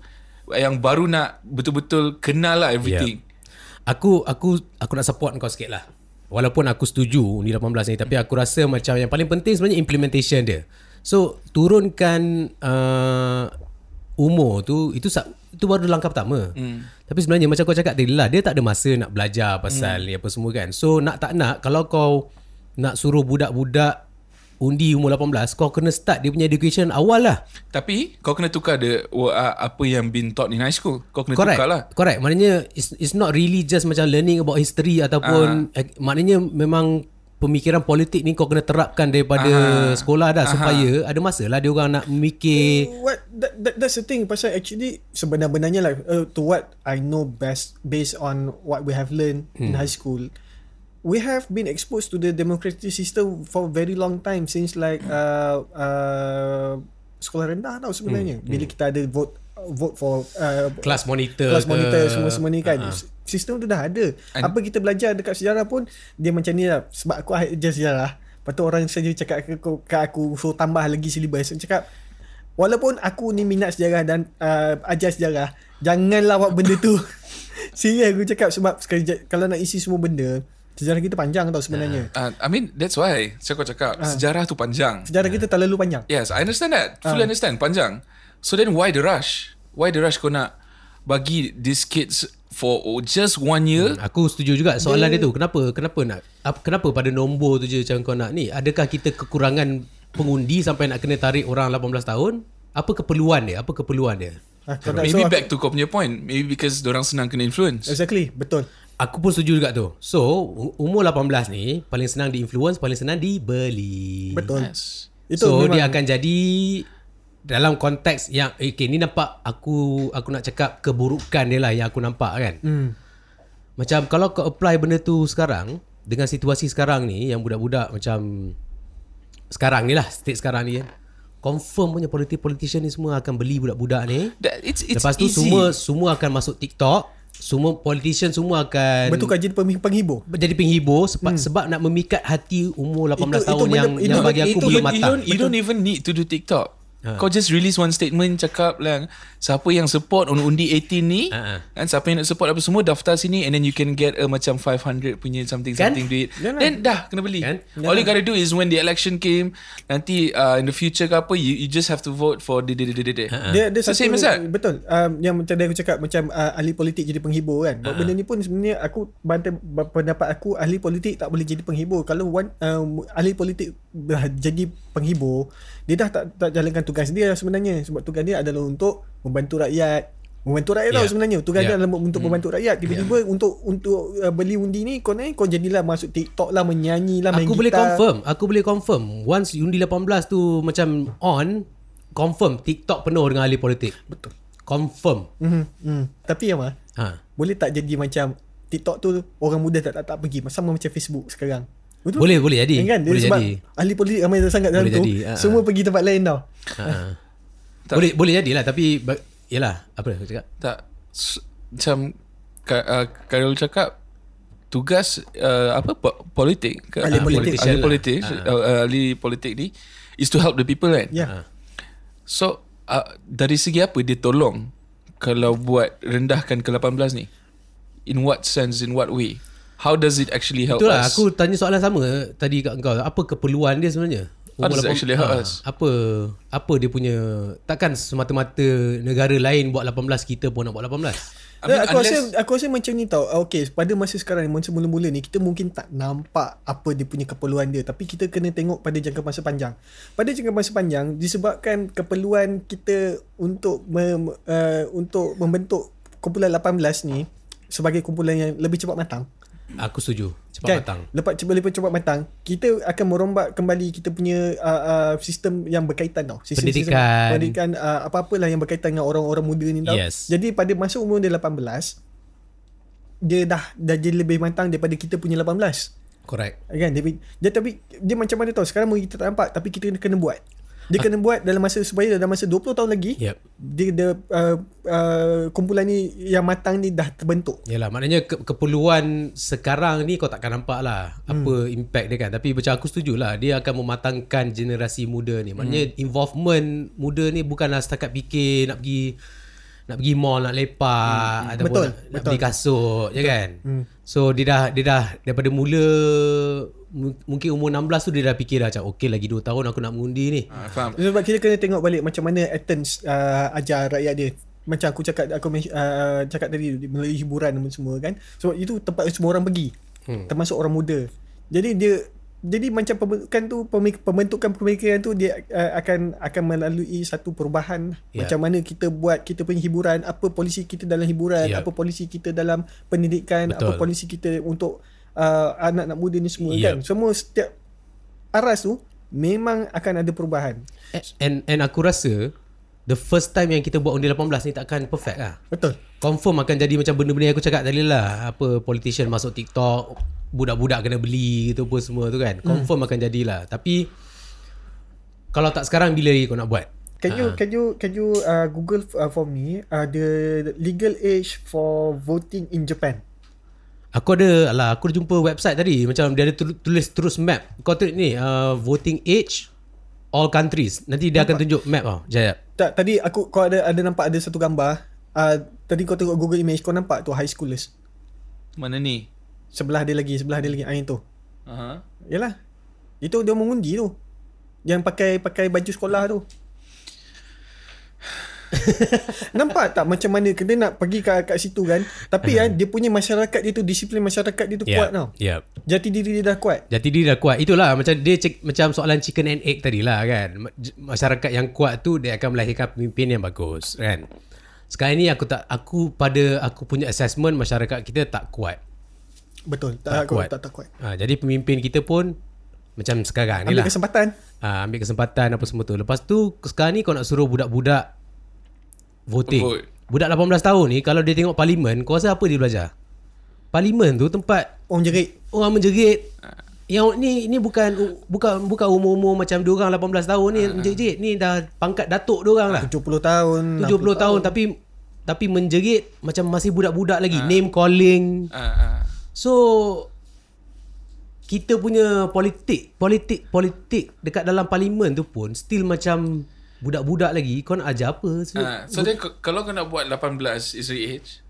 yang baru nak betul-betul kenal lah everything. Aku aku aku nak support kau sikit lah. Walaupun aku setuju ni 18 ni tapi aku rasa macam yang paling penting sebenarnya implementation dia. So turunkan uh, umur tu itu itu baru langkah pertama. Hmm. Tapi sebenarnya macam kau cakap tadi lah dia tak ada masa nak belajar pasal hmm. ni apa semua kan. So nak tak nak kalau kau nak suruh budak-budak undi umur 18 kau kena start dia punya education awal lah Tapi kau kena tukar the uh, apa yang been taught in high school. Kau kena correct tukar lah. correct maknanya it's, it's not really just macam learning about history ataupun uh. maknanya memang pemikiran politik ni kau kena terapkan daripada uh. sekolah dah supaya ada masa lah dia orang nak memikir what that, that, that's the thing pasal actually sebenar-benarnya lah uh, to what I know best based on what we have learned hmm. in high school we have been exposed to the democratic system for a very long time since like uh, uh, sekolah rendah tau sebenarnya hmm. bila kita ada vote vote for uh, class monitor class ke. monitor semua-semua ni kan uh-huh. sistem tu dah ada apa kita belajar dekat sejarah pun dia macam ni lah sebab aku ajar sejarah lepas tu orang saja cakap ke aku, ke aku suruh tambah lagi syllabus Aku cakap walaupun aku ni minat sejarah dan uh, ajar sejarah janganlah buat benda tu *laughs* serius aku cakap sebab sekali kalau nak isi semua benda sejarah kita panjang tau sebenarnya Uh, I mean that's why saya kau cakap sejarah tu panjang. sejarah kita terlalu panjang Yes, I understand that. Fully understand. Panjang. So then why the rush? Why the rush kau nak bagi these kids for oh, just one year? Aku setuju juga soalan dia, dia tu. Kenapa kenapa nak ap- kenapa pada nombor tu je macam kau nak ni? Adakah kita kekurangan pengundi sampai nak kena tarik orang 18 tahun? Apa keperluan dia? Apa keperluan dia? Ah, Maybe so aku- back to kau punya point. Maybe because orang senang kena influence. exactly betul Aku pun setuju juga tu. So, umur 18 ni paling senang di-influence, paling senang dibeli. betul Yes. itu so memang dia akan jadi dalam konteks yang eh, okay ni nampak aku aku nak cakap keburukan dia lah yang aku nampak kan. hmm. Macam kalau kau apply benda tu sekarang dengan situasi sekarang ni yang budak-budak macam sekarang ni lah state sekarang ni kan. Confirm punya politik-politician ni semua akan beli budak-budak ni. That, it's it's Lepas tu easy. semua semua akan masuk TikTok. Semua politician semua akan bertukar jadi peng- penghibur jadi penghibur sebab hmm. sebab nak memikat hati umur 18 Itu- tahun itu benda- yang itu- yang bagi aku you, belum you, matang. don't, you don't even need to do TikTok. Kau just release one statement cakap lah siapa yang support on undi 18 ni Ha, ha. and siapa yang nak support apa semua daftar sini and then you can get a macam 500 punya something Kan? something duit. Yalah. Then dah kena beli. Kan? All you gotta do is when the election came nanti uh, in the future ke apa you, you just have to vote for the the the the. the. Dia dia So satu same as that. betul. Um, yang macam tadi aku cakap macam uh, ahli politik jadi penghibur kan. Uh-huh. Benda ni pun sebenarnya aku bantai pendapat aku ahli politik tak boleh jadi penghibur. Kalau one, um, ahli politik dah jadi penghibur, dia dah tak tak jalankan tugas dia sebenarnya sebab tugas dia adalah untuk membantu rakyat. Membantu rakyat yeah. tau Yeah. sebenarnya. Tugas Yeah. dia adalah untuk membantu rakyat. Tiba-tiba untuk untuk uh, beli undi ni kau ni kau jadilah masuk TikTok lah menyanyi lah main Aku boleh gitar. confirm Aku boleh confirm Once undi 18 tu Macam on Confirm TikTok penuh dengan ahli politik Betul. Confirm Mhm. Mm. Tapi ya mah ha. Boleh tak jadi macam TikTok tu orang muda tak tak, tak pergi sama macam Facebook sekarang. Betul? Boleh boleh jadi kan? Dia Boleh sebab jadi ahli politik ramai sangat dalam Boleh tu. jadi, ha, semua pergi tempat lain tau. ha. *laughs* Boleh boleh jadilah Tapi Yelah Apa aku cakap? Tak. Macam Ka- uh, cakap tugas uh, apa po- politik ke? Ahli Ah, politik. ahli lah. politik Ah. uh, uh, ahli politik ni is to help the people kan? Ya. so uh, dari segi apa dia tolong kalau buat rendahkan ke 18 ni? In what sense in what way? How does it actually help Itulah us? aku tanya soalan sama Tadi kat kau. Apa keperluan dia sebenarnya How does it actually 18 help ha, us? Apa Apa dia punya Takkan semata-mata Negara lain buat 18 Kita pun nak buat 18 I mean, Dan aku rasa unless- aku rasa macam ni tau. Ah, Okay, pada masa sekarang ni, masa mula-mula ni kita mungkin tak nampak apa dia punya keperluan dia, tapi kita kena tengok pada jangka masa panjang. Pada jangka masa panjang disebabkan keperluan kita untuk mem, uh, untuk membentuk kumpulan 18 ni sebagai kumpulan yang lebih cepat matang. Aku setuju Cepat kan? matang Lepas cepat lebih cepat matang, kita akan merombak kembali kita punya uh, uh, sistem yang berkaitan tau. Sistem, Pendidikan. Sistem, pendidikan uh, apa-apalah yang berkaitan dengan orang-orang muda ni tau. Yes. Jadi pada masa umur dia 18, dia dah dah jadi lebih matang daripada kita punya 18. Correct Kan? Dia, dia tapi dia macam mana tau. Sekarang mungkin kita tak nampak tapi kita kena, kena buat. Dia kena buat dalam masa supaya dalam masa 20 tahun lagi Yep dia, dia uh, uh, kumpulan ni yang matang ni dah terbentuk. Yalah maknanya ke, keperluan sekarang ni kau takkan nampak lah Hmm. apa impact dia kan tapi macam aku setuju lah dia akan mematangkan generasi muda ni maknanya Hmm. involvement muda ni bukanlah setakat fikir nak pergi nak pergi mall nak lepak ataupun Betul, nak, nak betul. beli kasut je kan so dia dah dia dah daripada mula mu- mungkin umur 16 tu dia dah fikir dah macam okey lagi 2 tahun aku nak mengundi ni Ah, faham Sebab kita kena tengok balik macam mana Athens uh, ajar rakyat dia. Macam aku cakap aku uh, cakap tadi melalui hiburan dan semua kan. Sebab itu tempat semua orang pergi. Hmm. Termasuk orang muda. Jadi dia jadi macam pembentukan tu pembentukan pemikiran tu dia uh, akan akan melalui satu perubahan Ya. macam mana kita buat kita punya hiburan apa polisi kita dalam hiburan Ya. apa polisi kita dalam pendidikan Betul. apa polisi kita untuk uh, anak-anak muda ni semua Ya. kan semua setiap aras tu memang akan ada perubahan And and aku rasa the first time yang kita buat undi 18 ni takkan perfect lah. betul Confirm akan jadi macam benda-benda yang aku cakap tadi lah. Apa politician masuk TikTok, budak-budak kena beli gitu apa semua tu kan. Confirm akan jadilah. Tapi kalau tak sekarang bila lagi kau nak buat? Can you can you can you uh, Google uh, for me uh, the legal age for voting in Japan? Aku ada lah aku ada jumpa website tadi macam dia ada tul- tulis terus map. Kau tengok ni uh, voting age all countries. Nanti dia akan tunjuk map tau. Jap. Tak tadi aku kau ada ada nampak ada satu gambar. Uh, tadi kau tengok Google Image kau nampak tu high schoolers. Mana ni? Sebelah dia lagi, sebelah dia lagi. Ah yang tu. Aha. Yalah. Itu dia mengundi tu. Yang pakai pakai baju sekolah tu. *laughs* Nampak tak macam mana kita nak pergi kat, kat situ kan? Tapi kan dia punya masyarakat dia tu Disiplin masyarakat dia tu kuat tau. Yeah. Jati diri dia dah kuat. Jati diri dah kuat. Itulah macam dia cek, macam soalan chicken and egg tadi lah kan Masyarakat yang kuat tu Dia akan melahirkan pemimpin yang bagus kan? Sekarang ni aku tak Aku pada aku punya assessment Masyarakat kita tak kuat. Betul Tak Tak, kuat. tak, tak kuat. Ha, Jadi pemimpin kita pun Macam sekarang ni Ambil lah. kesempatan. Ha, Ambil kesempatan apa semua tu. Lepas tu sekarang ni kau nak suruh budak-budak Voting Vote. Budak 18 tahun ni Kalau dia tengok parlimen Kau rasa apa dia belajar? Parlimen tu tempat Orang jerit orang menjerit. Yang ni ni bukan bukan bukan umur-umur macam dia orang 18 tahun ni menjerit. Ni dah pangkat datuk dia orang lah. 70 tahun 70 tahun tapi tapi menjerit macam masih budak-budak lagi. Name calling. Ah, ah. So kita punya politik, politik, politik dekat dalam parlimen tu pun still macam budak-budak lagi. Kau nak ajar apa? So, Ah, so then k- kalau kau nak buat 18 is the age,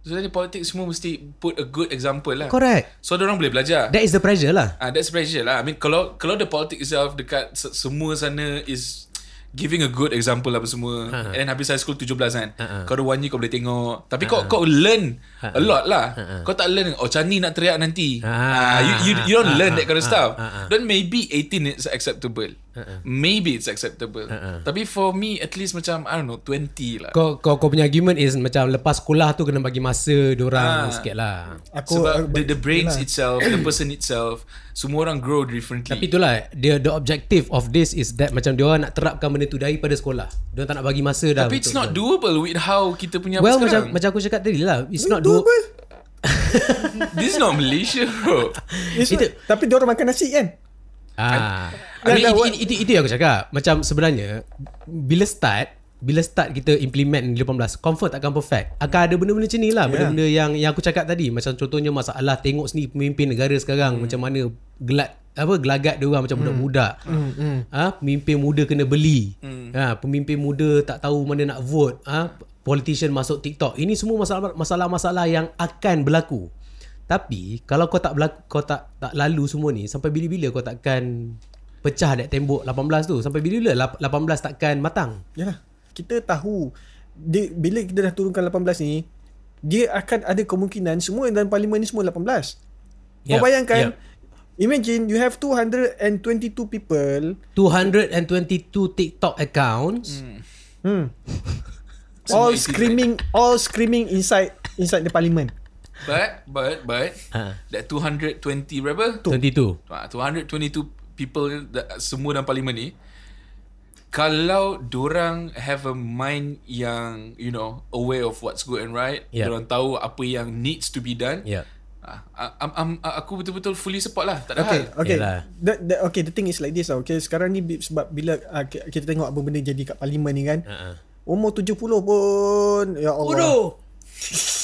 so then politik semua mesti put a good example lah. correct. So orang boleh belajar. That is the pressure lah. Ah, that's pressure lah. I mean kalau kalau the politics itself dekat se- semua sana is giving a good example apa semua uh-huh. and then habis high school 17 kan uh-huh. kau ada one year kau boleh tengok tapi uh-huh. kau kau learn uh-huh. a lot lah uh-huh. kau tak learn oh macam ni nak teriak nanti Uh-huh. uh-huh. you, you, you don't learn that kind of stuff Uh-huh. then maybe 18 is acceptable uh-huh. maybe it's acceptable uh-huh. tapi for me at least macam I don't know 20 lah Kau, kau kau punya argument is macam lepas sekolah tu kena bagi masa diorang Ah. sikit lah. Aku sebab uh, the, the brains itself the person itself semua orang grow differently Tapi itulah dia the objective of this is that macam dia orang nak terapkan benda tu daripada sekolah. Dia tak nak bagi masa dah. tapi it's not doable with how kita punya Well apa macam sekarang. macam aku cakap tadi lah. It's not tu do apa? This is not Malaysia bro It's Itu- not- Tapi dia orang makan nasi kan Ah. Dah, I mean, dah, itu, itu, itu, itu yang aku cakap. Macam sebenarnya bila start bila start kita implement 18 Comfort takkan perfect Akan ada benda-benda macam ni lah Benda-benda yang yang aku cakap tadi Macam contohnya masalah Tengok sini pemimpin negara sekarang Macam mana Gelat apa gelagat dia orang macam budak-budak. Hmm. Hmm. Ha, pemimpin muda kena beli. Hmm. Ha, pemimpin muda tak tahu mana nak vote. Ha, politician masuk TikTok. Ini semua masalah masalah-masalah yang akan berlaku. Tapi kalau kau tak berlaku, kau tak tak lalu semua ni sampai bila-bila kau takkan pecah dat tembok 18 tu sampai bila-bila lap- 18 takkan matang. Yalah. Kita tahu dia, bila kita dah turunkan 18 ni dia akan ada kemungkinan semua dalam parlimen ni semua 18. Kau Yep, bayangkan yep. Imagine you have 222 people 222 TikTok accounts. hmm, *laughs* Semua all screaming all screaming inside inside the parliament. But but but Ha. that 220 berapa? 22. Ah, 222 people that, semua dalam parlimen ni kalau dorang have a mind yang you know aware of what's good and right, Yeah. dorang tahu apa yang needs to be done. Yeah. Ah, am, am, aku betul-betul fully support lah. Tak ada Okay, hal. okay. Yalah. The, the, okay, the thing is like this. tau. Okay, sekarang ni sebab bila uh, ki- kita tengok apa benda jadi kat parlimen ni kan. Ha. Umur 70 pun ya Allah. Bodoh.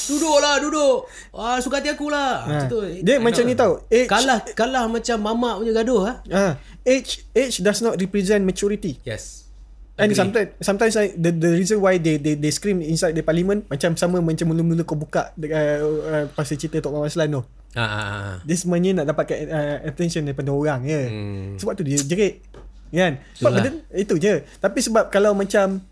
Duduk lah, duduk. Ah, suka hati aku lah. Ha. Macam tu. Dia macam ni tau. Age, Kalah kalah macam mamak punya gaduh ha. Ah, age age does not represent maturity. Yes. And Agree. sometimes sometimes like, the the reason why they they they scream inside the parliament macam sama macam mula-mula kau buka uh, uh, pasal cerita Tok Muhammad Aslan tu. Ha ha ha. Dia sebenarnya nak dapatkan uh, attention daripada orang je. Hmm. Sebab tu dia jerit. Kan? Sebab Itulah. benda, itu je. Tapi sebab kalau macam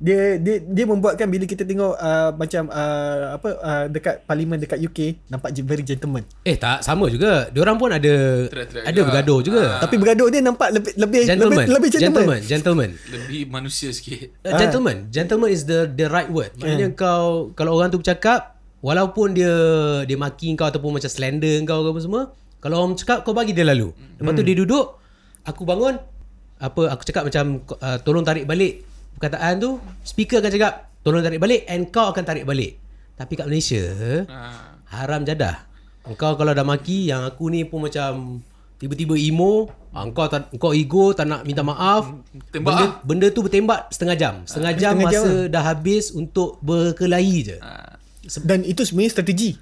dia dia dia membuatkan bila kita tengok uh, macam uh, apa uh, dekat parlimen dekat UK nampak je very gentleman. Eh tak sama juga. Diorang pun ada Teriak-teriak ada juga. bergaduh juga. Ah. Tapi bergaduh dia nampak lebih lebih Gentleman. lebih, lebih gentleman. Gentleman, gentleman. Lebih manusia sikit. Uh, gentleman, gentleman is the the right word. Maknanya kau kalau orang tu bercakap walaupun dia dia maki kau ataupun macam slender kau ke apa semua, kalau orang cakap kau bagi dia lalu. Lepas tu dia duduk, aku bangun apa aku cakap macam uh, tolong tarik balik perkataan tu, speaker akan cakap tolong tarik balik and kau akan tarik balik. Tapi kat Malaysia Ah. haram jadah. Engkau kalau dah maki yang aku ni pun macam tiba-tiba emo, ah, engkau tak, engkau ego tak nak minta maaf. Tembak benda, ah. benda tu bertembak setengah jam. Setengah jam setengah jam masa dah habis untuk berkelahi je. Ah. Dan itu sebenarnya strategi.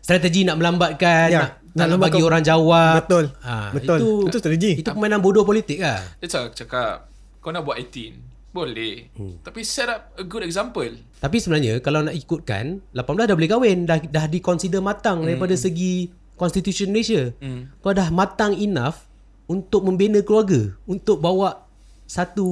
Strategi nak melambatkan, Ya, nak, nak nak, bagi orang jawab. Betul. Ah, Betul. Itu, Itu strategi. Itu permainan bodoh politik lah. Dia cakap, cakap kau nak buat 18 boleh hmm. tapi set up a good example Tapi sebenarnya kalau nak ikutkan 18 dah boleh kahwin dah dah diconsider matang hmm. daripada segi constitution Malaysia. Hmm. Kau dah matang enough untuk membina keluarga, untuk bawa satu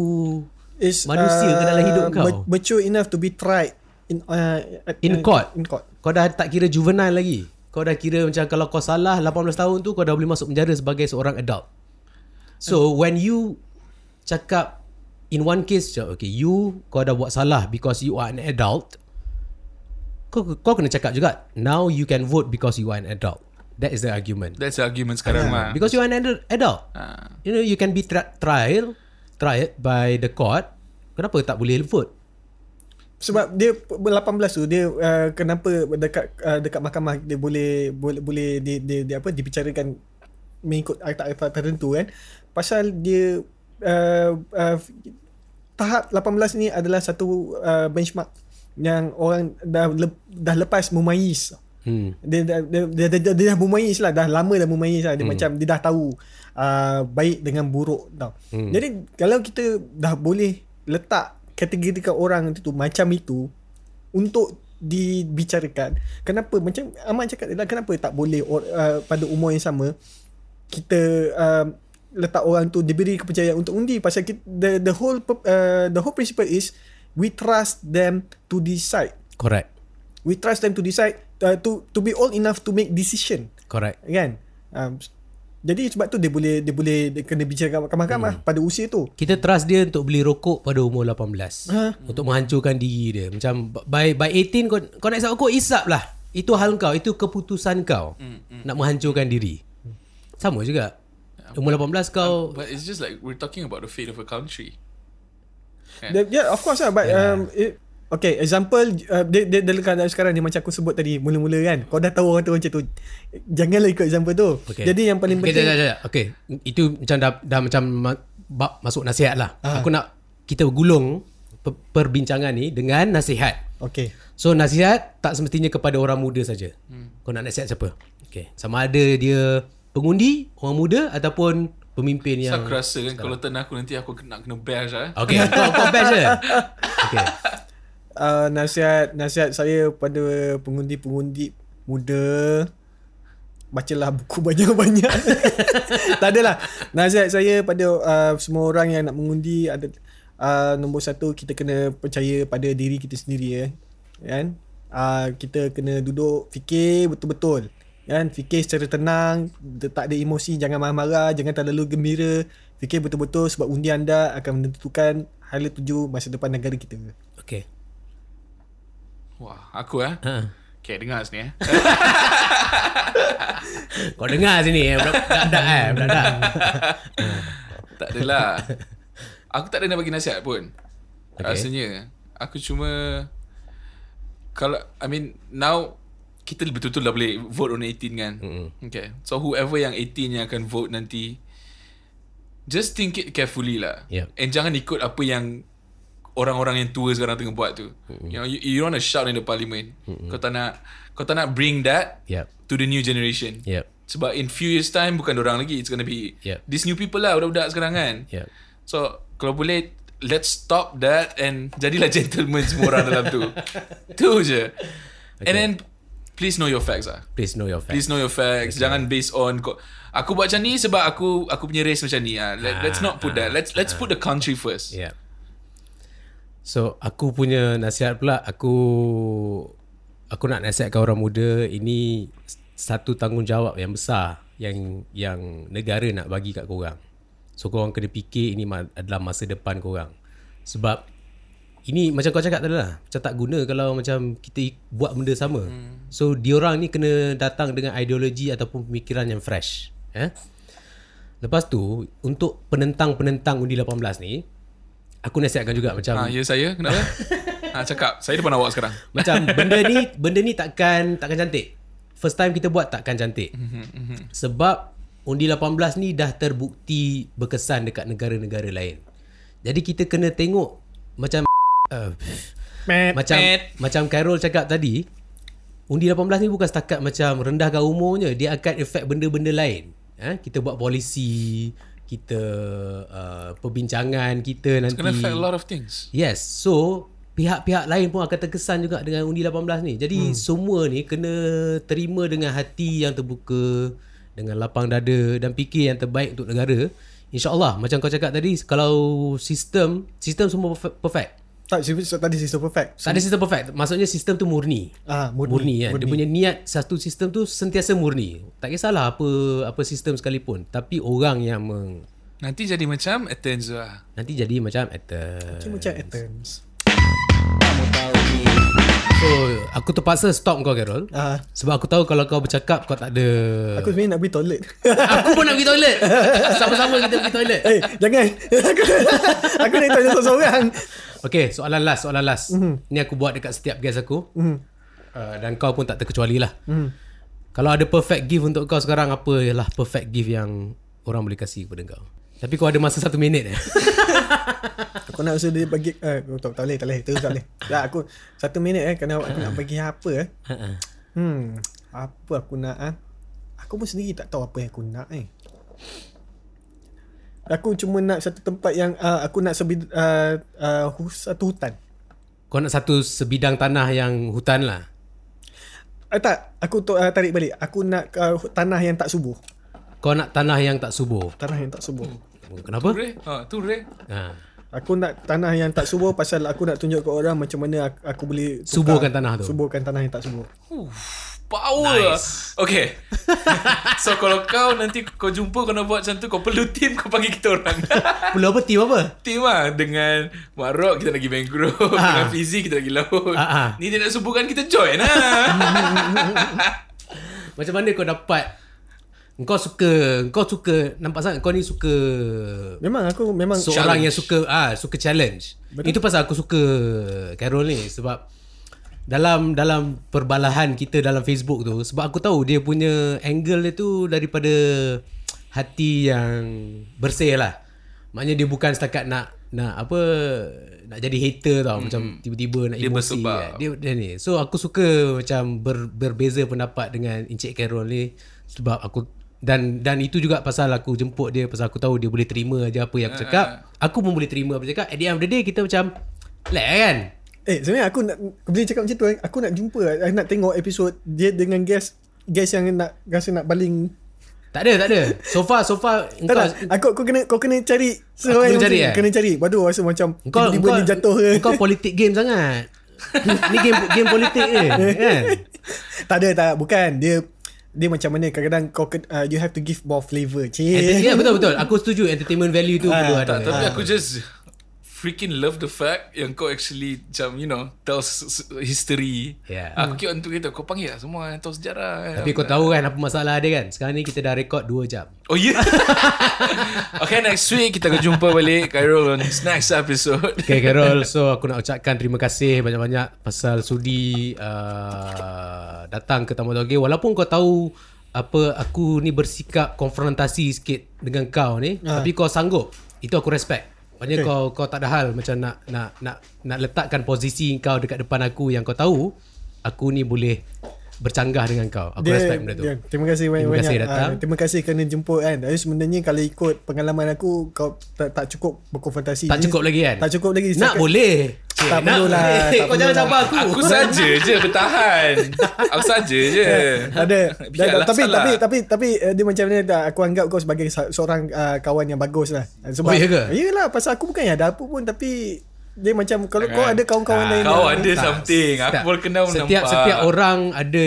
Is, manusia ke dalam hidup kau. ma- Mature enough to be tried in uh, In court. In court. Kau dah tak kira juvenile lagi. Kau dah kira macam kalau kau salah 18 tahun tu kau dah boleh masuk penjara sebagai seorang adult. So when you cakap in one case okay you kau dah buat salah because you are an adult kau kau kena cakap juga now you can vote because you are an adult. That is the argument. that's the argument sekarang mah Because you are an adult- adult. ah. You know you can be tra- trial tried by the court. Kenapa tak boleh vote? Sebab dia 18 tu dia uh, kenapa dekat uh, dekat mahkamah dia boleh boleh boleh dia, dia, dia apa dibicarakan mengikut akta-akta tertentu kan pasal dia uh, uh, tahap 18 ni adalah satu uh, benchmark yang orang dah lep, dah lepas memayis Hmm. dia dia, dia, dia, dia, dia dah memayis lah dah lama dah memayis lah dia hmm. macam dia dah tahu uh, baik dengan buruk tau hmm. jadi kalau kita dah boleh letak kategorikan orang itu tu macam itu untuk dibicarakan kenapa macam Ahmad cakap lah, kenapa tak boleh or, uh, pada umur yang sama kita uh, letak orang tu diberi kepercayaan untuk undi pasal kita, the the whole uh, the whole principle is we trust them to decide Correct. we trust them to decide uh, to to be old enough to make decision Correct. kan um, jadi sebab tu dia boleh dia boleh dia kena bicarakan mahkamah hmm. pada usia tu Kita trust dia untuk beli rokok pada umur 18. Ha. Untuk menghancurkan diri dia. Macam by by 18 kau kau nak isap rokok isap lah. Itu hal kau, itu keputusan kau. Nak menghancurkan diri. Sama juga. Umur 18 kau but it's just like we're talking about the fate of a country yeah. yeah of course lah but um, it, Okay, example uh, dia, dia, dia dekat sekarang ni macam aku sebut tadi mula-mula kan. Kau dah tahu orang tu macam tu. Janganlah ikut example tu. Okay. Jadi yang paling Okay, penting jap. okay. Itu macam dah, dah macam ma- bab masuk nasihat lah. Aku nak kita gulung per- perbincangan ni dengan nasihat. Okay. So nasihat tak semestinya kepada orang muda saja. Hmm. Kau nak nasihat siapa? Okay. Sama ada dia pengundi, orang muda ataupun pemimpin so yang aku rasa kan kalau turn aku nanti aku kena kena bash lah eh. Okay, kau kau best je. Okay. Uh, nasihat nasihat saya pada pengundi-pengundi muda bacalah buku banyak-banyak. *laughs* tak adalah. Nasihat saya pada uh, semua orang yang nak mengundi ada uh, nombor satu kita kena percaya pada diri kita sendiri ya. Kan? Uh, kita kena duduk fikir betul-betul. Kan? Fikir secara tenang, tak ada emosi, jangan marah-marah, jangan terlalu gembira. Fikir betul-betul sebab undi anda akan menentukan hala tuju masa depan negara kita. Okay. Wah, aku eh. Ha. Okay, dengar sini eh. *laughs* Kau dengar sini eh budak-budak eh budak-budak. *laughs* tak adalah. Aku tak ada nak bagi nasihat pun. Okay. Rasanya aku cuma kalau I mean now kita betul-betul dah boleh vote on 18 kan. Mm-hmm. Okay. So whoever yang 18 yang akan vote nanti just think it carefully lah. Yep. And jangan ikut apa yang orang-orang yang tua sekarang tengah buat tu. Mm-hmm. You know, you, you want to shout in the parliament. Mm-hmm. Kau tak nak kau tak nak bring that Yep. to the new generation. Yep. Sebab in few years time bukan orang lagi it's gonna be Yep. these new people lah budak-budak sekarang kan. Yep. So kalau boleh let's stop that and jadilah *laughs* gentleman semua orang dalam tu. *laughs* Tu je. Okay. And then please know your facts ah. Please know your facts. Please know your facts. Jangan based on aku buat macam ni sebab aku aku punya race macam ni ah. Let, let's not put that. Let's let's put the country first. Yeah. So aku punya nasihat pula aku aku nak nasihatkan orang muda ini satu tanggungjawab yang besar yang yang negara nak bagi kat korang. So korang kena fikir ini adalah masa depan korang. Sebab ini macam kau cakap tadi lah Macam tak guna kalau macam kita buat benda sama hmm. So diorang ni kena datang dengan ideologi ataupun pemikiran yang fresh eh? Lepas tu Untuk penentang-penentang undi 18 ni Aku nasihatkan juga macam Ha, ya saya, kenapa? *laughs* ha, cakap, saya depan awak sekarang. Macam *laughs* benda ni Benda ni takkan Takkan cantik First time kita buat takkan cantik Sebab Undi 18 ni dah terbukti Berkesan dekat negara-negara lain Jadi kita kena tengok Macam uh. Macam Macam Carol cakap tadi Undi 18 ni bukan setakat macam Rendahkan umurnya Dia akan efek benda-benda lain eh? Kita buat polisi Kita uh, Perbincangan Kita nanti It's gonna affect a lot of things. Yes So Pihak-pihak lain pun akan terkesan juga dengan undi 18 ni. Jadi hmm. semua ni kena terima dengan hati yang terbuka, dengan lapang dada dan fikir yang terbaik untuk negara. InsyaAllah macam kau cakap tadi kalau sistem sistem semua perfe- perfect. Tak, so, tadi sistem perfect. Tak ada sistem perfect. Maksudnya sistem tu murni. Ah, Murni, murni. kan. Dia punya niat satu sistem tu sentiasa murni. Tak kisahlah apa apa sistem sekalipun, tapi orang yang meng, Nanti jadi macam Athens lah. nanti jadi macam Athens. Macam macam Athens. So aku terpaksa stop kau Carol. Ah, Sebab aku tahu kalau kau bercakap kau tak ada aku sebenarnya nak pergi toilet. Aku pun nak pergi toilet Sama-sama kita pergi toilet Eh, jangan. *laughs* aku, aku nak toilet seorang-seorang. Okay soalan last Soalan last mm-hmm. Ni aku buat dekat setiap guest aku mm-hmm. uh, Dan kau pun tak terkecuali lah mm. Kalau ada perfect gift untuk kau sekarang Apa ialah perfect gift yang Orang boleh kasih kepada kau Tapi kau ada masa satu minit eh *laughs* Aku nak suruh dia bagi eh, oh, tak, tak boleh, tak boleh. Terus tak boleh. *laughs* Ya, aku satu minit eh kerana aku nak bagi apa eh. Hmm, apa aku nak ah? Aku pun sendiri tak tahu apa yang aku nak eh. Aku cuma nak satu tempat yang uh, aku nak sebi uh, uh, satu hutan. Kau nak satu sebidang tanah yang hutan lah Uh, tak, aku tu, uh, tarik balik. Aku nak uh, tanah yang tak subuh. Kau nak tanah yang tak subuh Tanah yang tak subuh. Kenapa? Tu Ray. Ha, tu Ray. Ha. Aku nak tanah yang tak subuh pasal aku nak tunjuk ke orang macam mana aku, aku boleh tukar, Suburkan tanah tu. Suburkan tanah yang tak subuh. Power nice. Okay *laughs* So kalau kau nanti Kau jumpa kau nak buat macam tu Kau perlu team Kau panggil kita orang *laughs* Perlu apa team apa? Team lah Dengan Marok kita lagi mangrove Ah. Dengan Fizi kita lagi laut ah. Ni dia nak subuhkan kita join lah *laughs* Macam mana kau dapat Kau suka Kau suka Nampak sangat kau ni suka Memang aku memang Seorang Challenge. yang suka ah suka challenge. Betul. Itu pasal aku suka Carol ni sebab dalam dalam perbalahan kita dalam Facebook tu sebab aku tahu dia punya angle dia tu daripada hati yang bersih lah. Maknanya dia bukan setakat nak nak apa nak jadi hater tau hmm. macam tiba-tiba nak Dia emosi bersebab. kan. dia dia ni. So aku suka macam ber, berbeza pendapat dengan Encik Carol ni sebab aku dan dan itu juga pasal aku jemput dia pasal aku tahu dia boleh terima aja apa yang aku cakap. Aku pun boleh terima apa cakap. At the end of the day kita macam lek kan. Eh sebenarnya aku nak Bila cakap macam tu eh, Aku nak jumpa Aku nak tengok episod Dia dengan guest Guest yang nak Rasa nak baling Tak ada tak ada. So far so far *laughs* Tak engkau tak Aku kau kena Kau kena cari Seorang kena yang cari, eh? Kena cari Baru rasa macam engkau Tiba-tiba engkau, ni jatuh ke Engkau politik game sangat. ni game game politik ni *laughs* kan. Tak ada tak Bukan Dia dia macam mana kadang-kadang kau ke- uh, you have to give more flavor cik Ya betul betul. Aku setuju entertainment value tu perlu ada. tak, Tapi aku just Freaking love the fact Yang kau actually Macam you know Tell history Yeah. Aku kira untuk kita Kau panggil lah semua Yang tahu sejarah kan. Tapi kau tahu kan apa masalah dia kan? Sekarang ni kita dah rekod 2 jam. Oh yeah *laughs* Okay next week Kita akan jumpa balik Khairul on next episode Okay Carol So aku nak ucapkan terima kasih banyak-banyak Pasal sudi uh, Datang ke Tamu Toge Walaupun kau tahu Apa Aku ni bersikap Konfrontasi sikit Dengan kau ni Ah. Tapi kau sanggup Itu aku respect Maksudnya Okay. kau kau tak ada hal Macam nak Nak nak nak letakkan posisi kau Dekat depan aku Yang kau tahu Aku ni boleh Bercanggah dengan kau. Aku respect benda tu. dia, terima kasih banyak-banyak. Kasih datang. Ah, terima kasih kerana jemput kan? Tapi sebenarnya kalau ikut pengalaman aku kau tak, tak cukup berkonfrontasi Tak cukup lagi kan? tak cukup lagi. Nak boleh. Cik, Tak nak perlu lah, boleh. tak *laughs* Kau jangan sabar aku. Aku saja je bertahan. Aku saja je. Ada. *laughs* Biarlah tapi, salah. tapi tapi tapi uh, dia macam ni tak aku anggap kau sebagai seorang uh, kawan yang bagus lah. Sebab Oh, ya ke? Yelah pasal aku bukan yang ada apa pun tapi dia macam kalau kau ada kawan-kawan lain Kau yang- ada Tak. something Aku Setiap- baru kenal setiap, nampak Setiap orang ada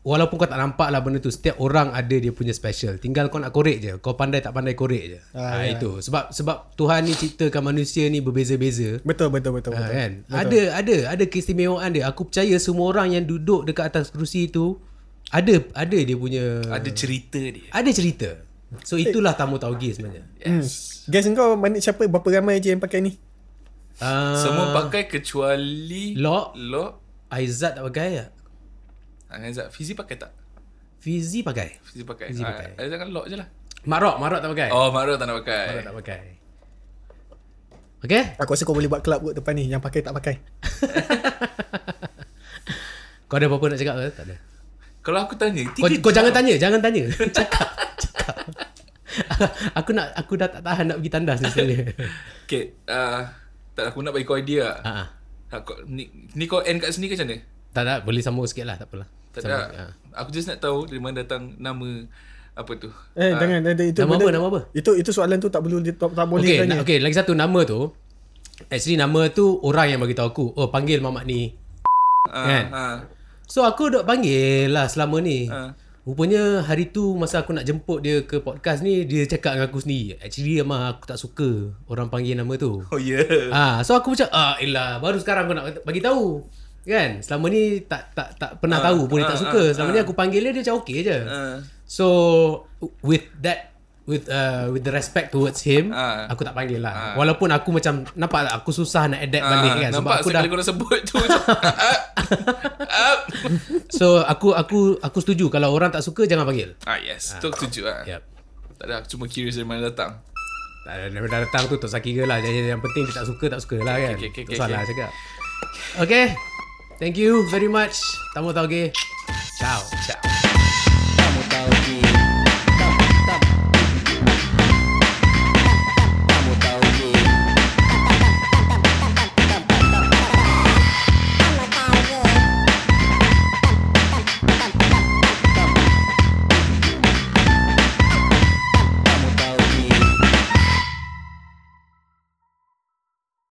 Walaupun kau tak nampak lah benda tu Setiap orang ada dia punya special Tinggal kau nak korek je Kau pandai tak pandai korek je Ah, ha, ya. Itu Sebab sebab Tuhan ni ciptakan manusia ni berbeza-beza Betul betul betul. Ha, betul. kan? Ada ada ada keistimewaan dia. Aku percaya semua orang yang duduk dekat atas kerusi tu ada ada dia punya Ada cerita dia ada cerita. So itulah tamu tauge sebenarnya. Yes Guys kau mana siapa berapa ramai je yang pakai ni? Uh, Semua pakai kecuali Lock. Lock Aizat tak pakai ya? Azad Fizi pakai tak? Fizi pakai. Fizi pakai Fizi Ah, pakai. Azad kan lock je lah Marok, Marok tak pakai. Oh Maruk tak nak pakai Marok tak pakai. Okay? Aku rasa kau boleh buat club kot depan ni yang pakai tak pakai. *laughs* Kau ada apa-apa nak cakap ke? Tak ada. Kalau aku tanya Kau, kau jangan tanya, jangan tanya. *laughs* cakap, cakap. *laughs* aku nak aku dah tak tahan nak pergi tandas ni sebenarnya. Okay uh, Tak aku nak bagi kau idea lah Ha ah. Ha, kau, ni, ni kau end kat sini ke macam mana? Tak tak boleh sambung sikit lah, tak apalah. Tak ada. ah. Aku just nak tahu dari mana datang nama apa tu. Eh Ah, jangan ada itu Nama apa, nama apa? Itu itu soalan tu tak perlu tak, tak boleh Okay, tanya. na- okay, lagi satu nama tu. Actually nama tu orang yang bagi tahu aku. Oh, panggil mamak ni. ah, kan? ah, So aku duk panggil lah selama ni. ah. Rupanya hari tu masa aku nak jemput dia ke podcast ni, dia cakap dengan aku sendiri. Actually emang aku tak suka orang panggil nama tu. Oh ya. Yeah. Ah, so aku macam ah elah baru sekarang aku nak bagi tahu. Kan? Selama ni tak tak tak pernah Ah, tahu pun dia ah, tak suka. ah, Selama ni aku panggil dia dia macam okey je. Ah. So with that with uh, with the respect towards him, Ah. aku tak panggil lah. Walaupun aku macam nampak tak aku susah nak adapt balik kan sebab aku dah kau dah sebut tu *laughs* macam. So aku aku aku setuju kalau orang tak suka jangan panggil. ah yes, tu aku setuju ah. Yep. Tak ada, aku cuma curious dari mana datang. Tak ada dah datang tu tak sakit ke lah. Jadi yang penting dia tak suka tak suka lah kan. okay, okay, tak okay, salah okay. cakap. Okay. Thank you very much. Tamu tauge. Ciao. Ciao.